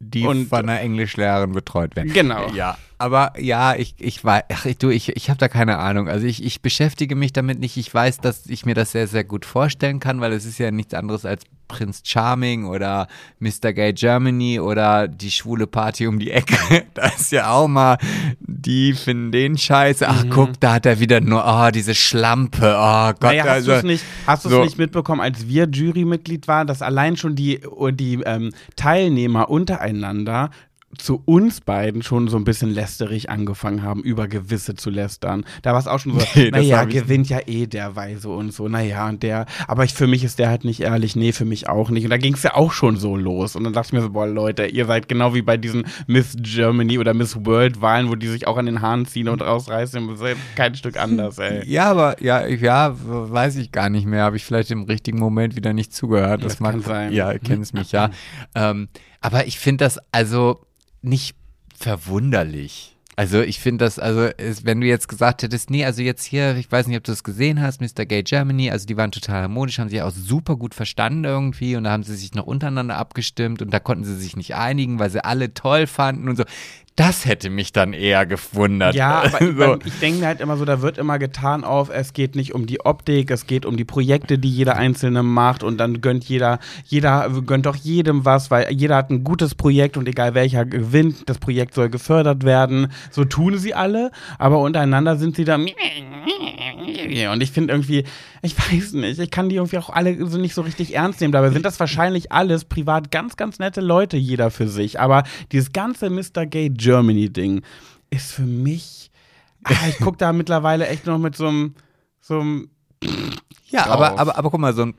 die
Und-
von einer Englischlehrerin betreut werden.
Genau.
Ja, aber ja, ich, ich weiß, ach, ich, du, ich, ich habe da keine Ahnung. Also ich, ich beschäftige mich damit nicht. Ich weiß, dass ich mir das sehr, sehr gut vorstellen kann, weil es ist ja nichts anderes als Prinz Charming oder Mr. Gay Germany oder die schwule Party um die Ecke. [LAUGHS] Da ist ja auch mal, die finden den scheiße. Ach, guck, da hat er wieder nur, oh, diese Schlampe. Oh Gott,
Naja, hast
also.
du es nicht, hast
so.
nicht mitbekommen, als wir Jurymitglied waren, dass allein schon die, die ähm, Teilnehmer untereinander zu uns beiden schon so ein bisschen lästerig angefangen haben, über Gewisse zu lästern. Da war es auch schon so, [LAUGHS]
Nee,
naja, gewinnt ja eh der Weise und so, naja, und der, aber ich, für mich ist der halt nicht ehrlich, nee, für mich auch nicht. Und da ging es ja auch schon so los. Und dann dachte ich mir so, boah, Leute, ihr seid genau wie bei diesen Miss Germany oder Miss World Wahlen, wo die sich auch an den Haaren ziehen und rausreißen. Das ist kein Stück anders, ey. [LAUGHS]
Ja, aber ja, ja, weiß ich gar nicht mehr. Habe ich vielleicht im richtigen Moment wieder nicht zugehört. Das,
Das
mag
kann sein.
Ja, ihr kennt mich ja. [LAUGHS] ähm, aber ich finde das also nicht verwunderlich. Also ich finde das, also ist, wenn du jetzt gesagt hättest, nee, also jetzt hier, ich weiß nicht, ob du das gesehen hast, Mr. Gay Germany, also die waren total harmonisch, haben sich auch super gut verstanden irgendwie und da haben sie sich noch untereinander abgestimmt und da konnten sie sich nicht einigen, weil sie alle toll fanden und so. Das hätte mich dann eher gewundert.
Ja, [LAUGHS] aber
so.
beim- ich denke mir halt immer so, da wird immer getan auf, es geht nicht um die Optik, es geht um die Projekte, die jeder Einzelne macht und dann gönnt jeder, jeder gönnt doch jedem was, weil jeder hat ein gutes Projekt und egal welcher gewinnt, das Projekt soll gefördert werden. So tun sie alle, aber untereinander sind sie da [LAUGHS] und ich finde irgendwie, ich weiß nicht, ich kann die irgendwie auch alle so nicht so richtig ernst nehmen. Dabei sind das wahrscheinlich alles privat ganz, ganz nette Leute, jeder für sich. Aber dieses ganze Mr. Gay Germany Ding ist für mich, [LAUGHS] ah, ich gucke da mittlerweile echt noch mit so einem, so einem
Ja,
drauf.
aber, aber, aber guck mal, so ein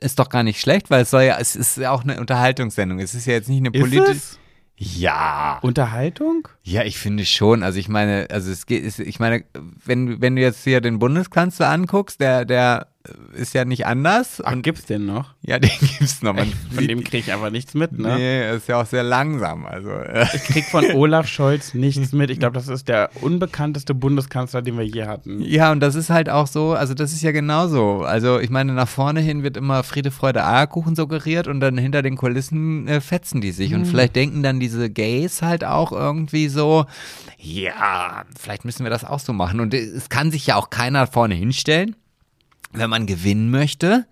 ist doch gar nicht schlecht, weil es soll ja, es ist ja auch eine Unterhaltungssendung. Es ist ja jetzt nicht eine politische. Ja.
Unterhaltung?
Ja, ich finde schon. Also ich meine, also es geht, ich meine, wenn, wenn du jetzt hier den Bundeskanzler anguckst, der, der ist ja nicht anders.
Ach, gibt's den noch?
ja, den gibt's noch. Man
Von dem kriege ich aber nichts mit, ne?
Nee, ist ja auch sehr langsam. Also äh,
Ich krieg von Olaf Scholz nichts mit. Ich glaube, [LAUGHS] das ist der unbekannteste Bundeskanzler, den wir je hatten.
Ja, und das ist halt auch so, also das ist ja genauso. Also ich meine, nach vorne hin wird immer Friede, Freude, Eierkuchen suggeriert und dann hinter den Kulissen äh, fetzen die sich. Und vielleicht denken dann diese Gays halt auch irgendwie so, ja, vielleicht müssen wir das auch so machen. Und es kann sich ja auch keiner vorne hinstellen, wenn man gewinnen möchte.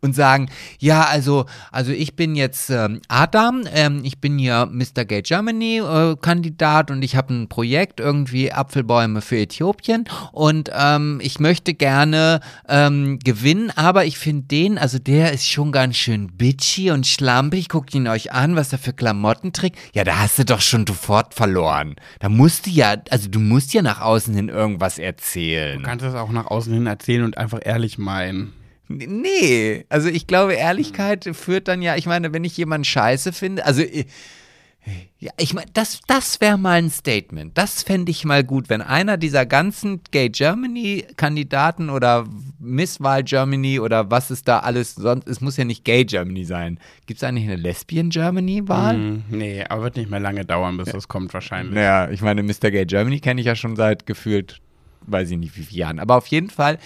Und sagen, ja, also, also ich bin jetzt ähm, Adam, ähm, ich bin hier Mr. Gay Germany äh, Kandidat und ich habe ein Projekt, irgendwie Apfelbäume für Äthiopien und ähm, ich möchte gerne ähm, gewinnen, aber ich finde den, also der ist schon ganz schön bitchy und schlampig, guckt ihn euch an, was er für Klamotten trägt. Ja, da hast du doch schon sofort verloren. Da musst du ja, also du musst ja nach außen hin irgendwas erzählen.
Du kannst es auch nach außen hin erzählen und einfach ehrlich meinen.
Nee, also ich glaube, Ehrlichkeit führt dann ja, ich meine, wenn ich jemanden scheiße finde, also äh, ja, ich meine, das, das wäre mal ein Statement. Das fände ich mal gut, wenn einer dieser ganzen Gay Germany-Kandidaten oder Misswahl Germany oder was ist da alles sonst, es muss ja nicht Gay Germany sein. Gibt es eigentlich eine Lesbian Germany-Wahl?
Hm, nee, aber wird nicht mehr lange dauern, bis das kommt wahrscheinlich.
Naja, ich meine, Mr. Gay Germany kenne ich ja schon seit gefühlt, weiß ich nicht wie vielen Jahren. Aber auf jeden Fall,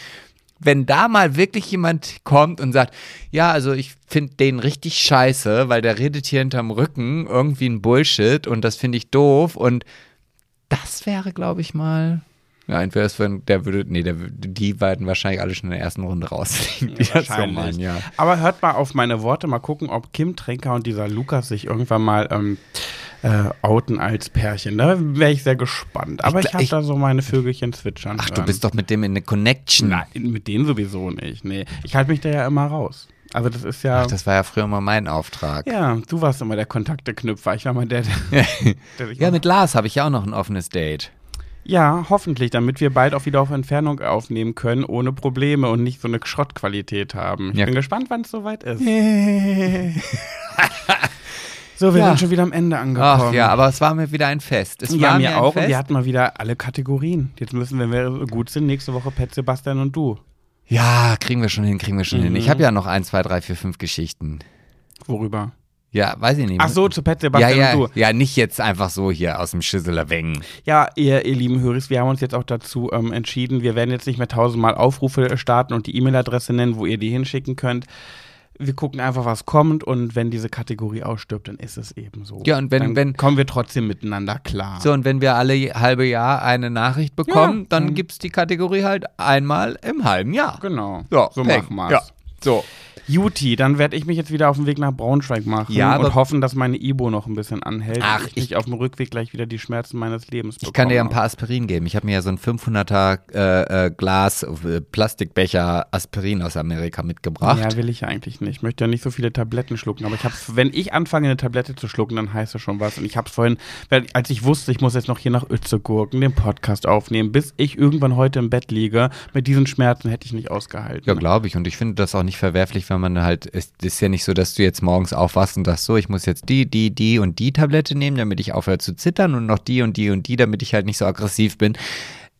wenn da mal wirklich jemand kommt und sagt, ja, also ich finde den richtig scheiße, weil der redet hier hinterm Rücken irgendwie ein Bullshit und das finde ich doof und das wäre, glaube ich, mal. Ja, entweder es wäre, der würde, nee, der, die beiden wahrscheinlich alle schon in der ersten Runde rausfliegen. so
Wahrscheinlich.
meinen, ja.
Aber hört mal auf meine Worte, mal gucken, ob Kim Tränker und dieser Lukas sich irgendwann mal ähm, äh, outen als Pärchen. Da wäre ich sehr gespannt. Aber
Ich
ich, habe da so meine Vögelchen zwitschern.
Ach, du
hören.
bist doch mit dem in eine Connection.
Nein, mit denen sowieso nicht. Nee, ich halte mich da ja immer raus. Also das ist ja.
Ach, das war ja früher mal mein Auftrag.
ja, du warst immer der Kontakteknüpfer. Ich war mal der, der, [LAUGHS] der [LAUGHS]
Ja, mit Lars habe ich ja auch noch ein offenes Date.
Ja, hoffentlich, damit wir bald auch wieder auf Entfernung aufnehmen können, ohne Probleme und nicht so eine Schrottqualität haben. Ich
Ja.
bin gespannt, wann es soweit ist. [LAUGHS] so, wir
Ja.
sind schon wieder am Ende angekommen.
Ach ja, aber es war mir wieder ein Fest. Es
ja,
war
mir auch. Und
Fest.
wir hatten mal wieder alle Kategorien. Jetzt müssen, wenn wir gut sind, nächste Woche Pet, Sebastian und du.
Ja, kriegen wir schon hin, kriegen wir schon hin.
Mhm.
Ich habe ja noch ein, zwei, drei, vier, fünf Geschichten.
Worüber?
Ja, weiß ich nicht.
Ach so, zu Pet,
ja,
Sebastian
ja,
und du.
ja, nicht jetzt einfach so hier aus dem Schüsseler Wengen.
Ja, ihr, ihr lieben Höris, wir haben uns jetzt auch dazu ähm, entschieden, wir werden jetzt nicht mehr tausendmal Aufrufe starten und die E-Mail-Adresse nennen, wo ihr die hinschicken könnt. Wir gucken einfach, was kommt und wenn diese Kategorie ausstirbt, dann ist es eben so.
Ja, und wenn-
dann
wenn-
kommen wir trotzdem miteinander klar.
So, und wenn wir alle halbe Jahr eine Nachricht bekommen,
Ja.
dann
Mhm.
gibt's die Kategorie halt einmal im halben Jahr.
Genau. So
Peng.
machen wir's.
Ja. So.
Juti, dann werde ich mich jetzt wieder auf den Weg nach Braunschweig machen
Ja,
und hoffen, dass meine Ibo noch ein bisschen anhält
Ach,
und ich
ich-
auf dem Rückweg gleich wieder die Schmerzen meines Lebens bekomme.
Ich kann dir ja ein paar Aspirin geben. Ich habe mir ja so ein 500er äh, äh, Glas äh, Plastikbecher Aspirin aus Amerika mitgebracht.
Ja, will ich ja eigentlich nicht. Ich möchte ja nicht so viele Tabletten schlucken. Aber ich hab's, wenn ich anfange, eine Tablette zu schlucken, dann heißt das schon was. Und ich hab's vorhin, weil- als ich wusste, ich muss jetzt noch hier nach Ötze gurken, den Podcast aufnehmen, bis ich irgendwann heute im Bett liege, mit diesen Schmerzen hätte ich nicht ausgehalten.
Ja, glaube ich. Und ich finde das auch nicht verwerflich, wenn man halt, es ist ja nicht so, dass du jetzt morgens aufwachst und sagst, so, ich muss jetzt die, die, die und die Tablette nehmen, damit ich aufhöre zu zittern und noch die und die und die, damit ich halt nicht so aggressiv bin.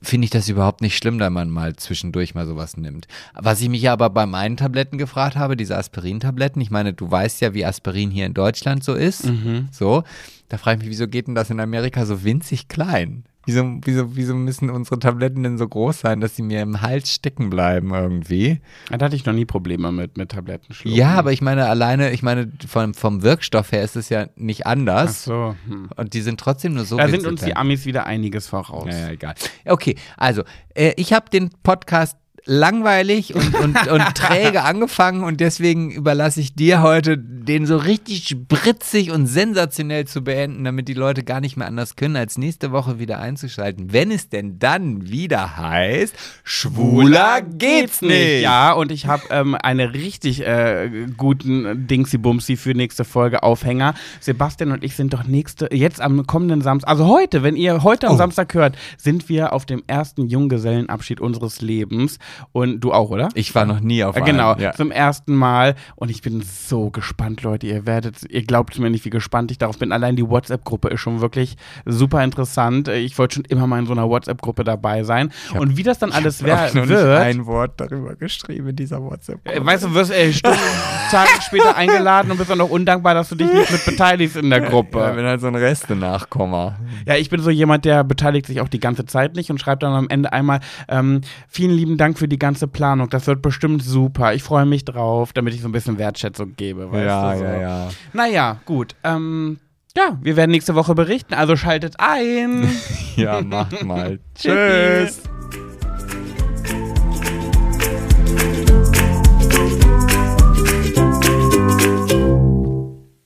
Finde ich das überhaupt nicht schlimm, da man mal zwischendurch mal sowas nimmt. Was ich mich aber bei meinen Tabletten gefragt habe, diese Aspirin-Tabletten, ich meine, du weißt ja, wie Aspirin hier in Deutschland so ist. So, da frage ich mich, wieso geht denn das in Amerika so winzig klein? Wieso, wieso, wieso müssen unsere Tabletten denn so groß sein, dass sie mir im Hals stecken bleiben irgendwie?
Da hatte ich noch nie Probleme mit, mit Tabletten schlucken.
Ja, aber ich meine, alleine, ich meine, vom, vom Wirkstoff her ist es ja nicht
Ach
anders.
so. Hm.
Und die sind trotzdem nur so
Da sind uns die. Amis wieder einiges voraus.
Ja, ja, egal. Okay, also, äh, ich habe den Podcast langweilig und, und, und [LAUGHS] träge angefangen und deswegen überlasse ich dir heute, den so richtig spritzig und sensationell zu beenden, damit die Leute gar nicht mehr anders können, als nächste Woche wieder einzuschalten. Wenn es denn dann wieder heißt, schwuler geht's nicht.
Ja, und ich habe ähm, eine richtig äh, guten Dingsy-Bumsy für nächste Folge Aufhänger. Sebastian und ich sind doch nächste, jetzt am kommenden Samstag, also heute, wenn ihr heute am
Oh.
Samstag hört, sind wir auf dem ersten Junggesellenabschied unseres Lebens. Und du auch, oder?
Ich war noch nie auf einem.
Genau,
Ja.
zum ersten Mal. Und ich bin so gespannt, Leute. Ihr werdet, ihr glaubt mir nicht, wie gespannt ich darauf bin. Allein die WhatsApp-Gruppe ist schon wirklich super interessant. Ich wollte schon immer mal in so einer WhatsApp-Gruppe dabei sein.
hab-
und wie das dann alles
Auch
wer
noch nicht
wird.
ein Wort darüber geschrieben in dieser WhatsApp.
Äh, Weißt du, du wirst äh, Stunden, [LAUGHS] Tage später eingeladen und bist dann noch undankbar, dass du dich nicht mit beteiligst in der
Ja,
Gruppe.
bin halt so ein Reste-Nachkommer.
Ja, ich bin so jemand, der beteiligt sich auch die ganze Zeit nicht und schreibt dann am Ende einmal, ähm, vielen lieben Dank für die ganze Planung. Das wird bestimmt super. Ich freue mich drauf, damit ich so ein bisschen Wertschätzung gebe. Weißt
ja,
du, so.
ja, ja.
Naja, gut. Ähm, ja, wir werden nächste Woche berichten, also schaltet ein. [LAUGHS]
Ja, macht mal. [LAUGHS]
Tschüss.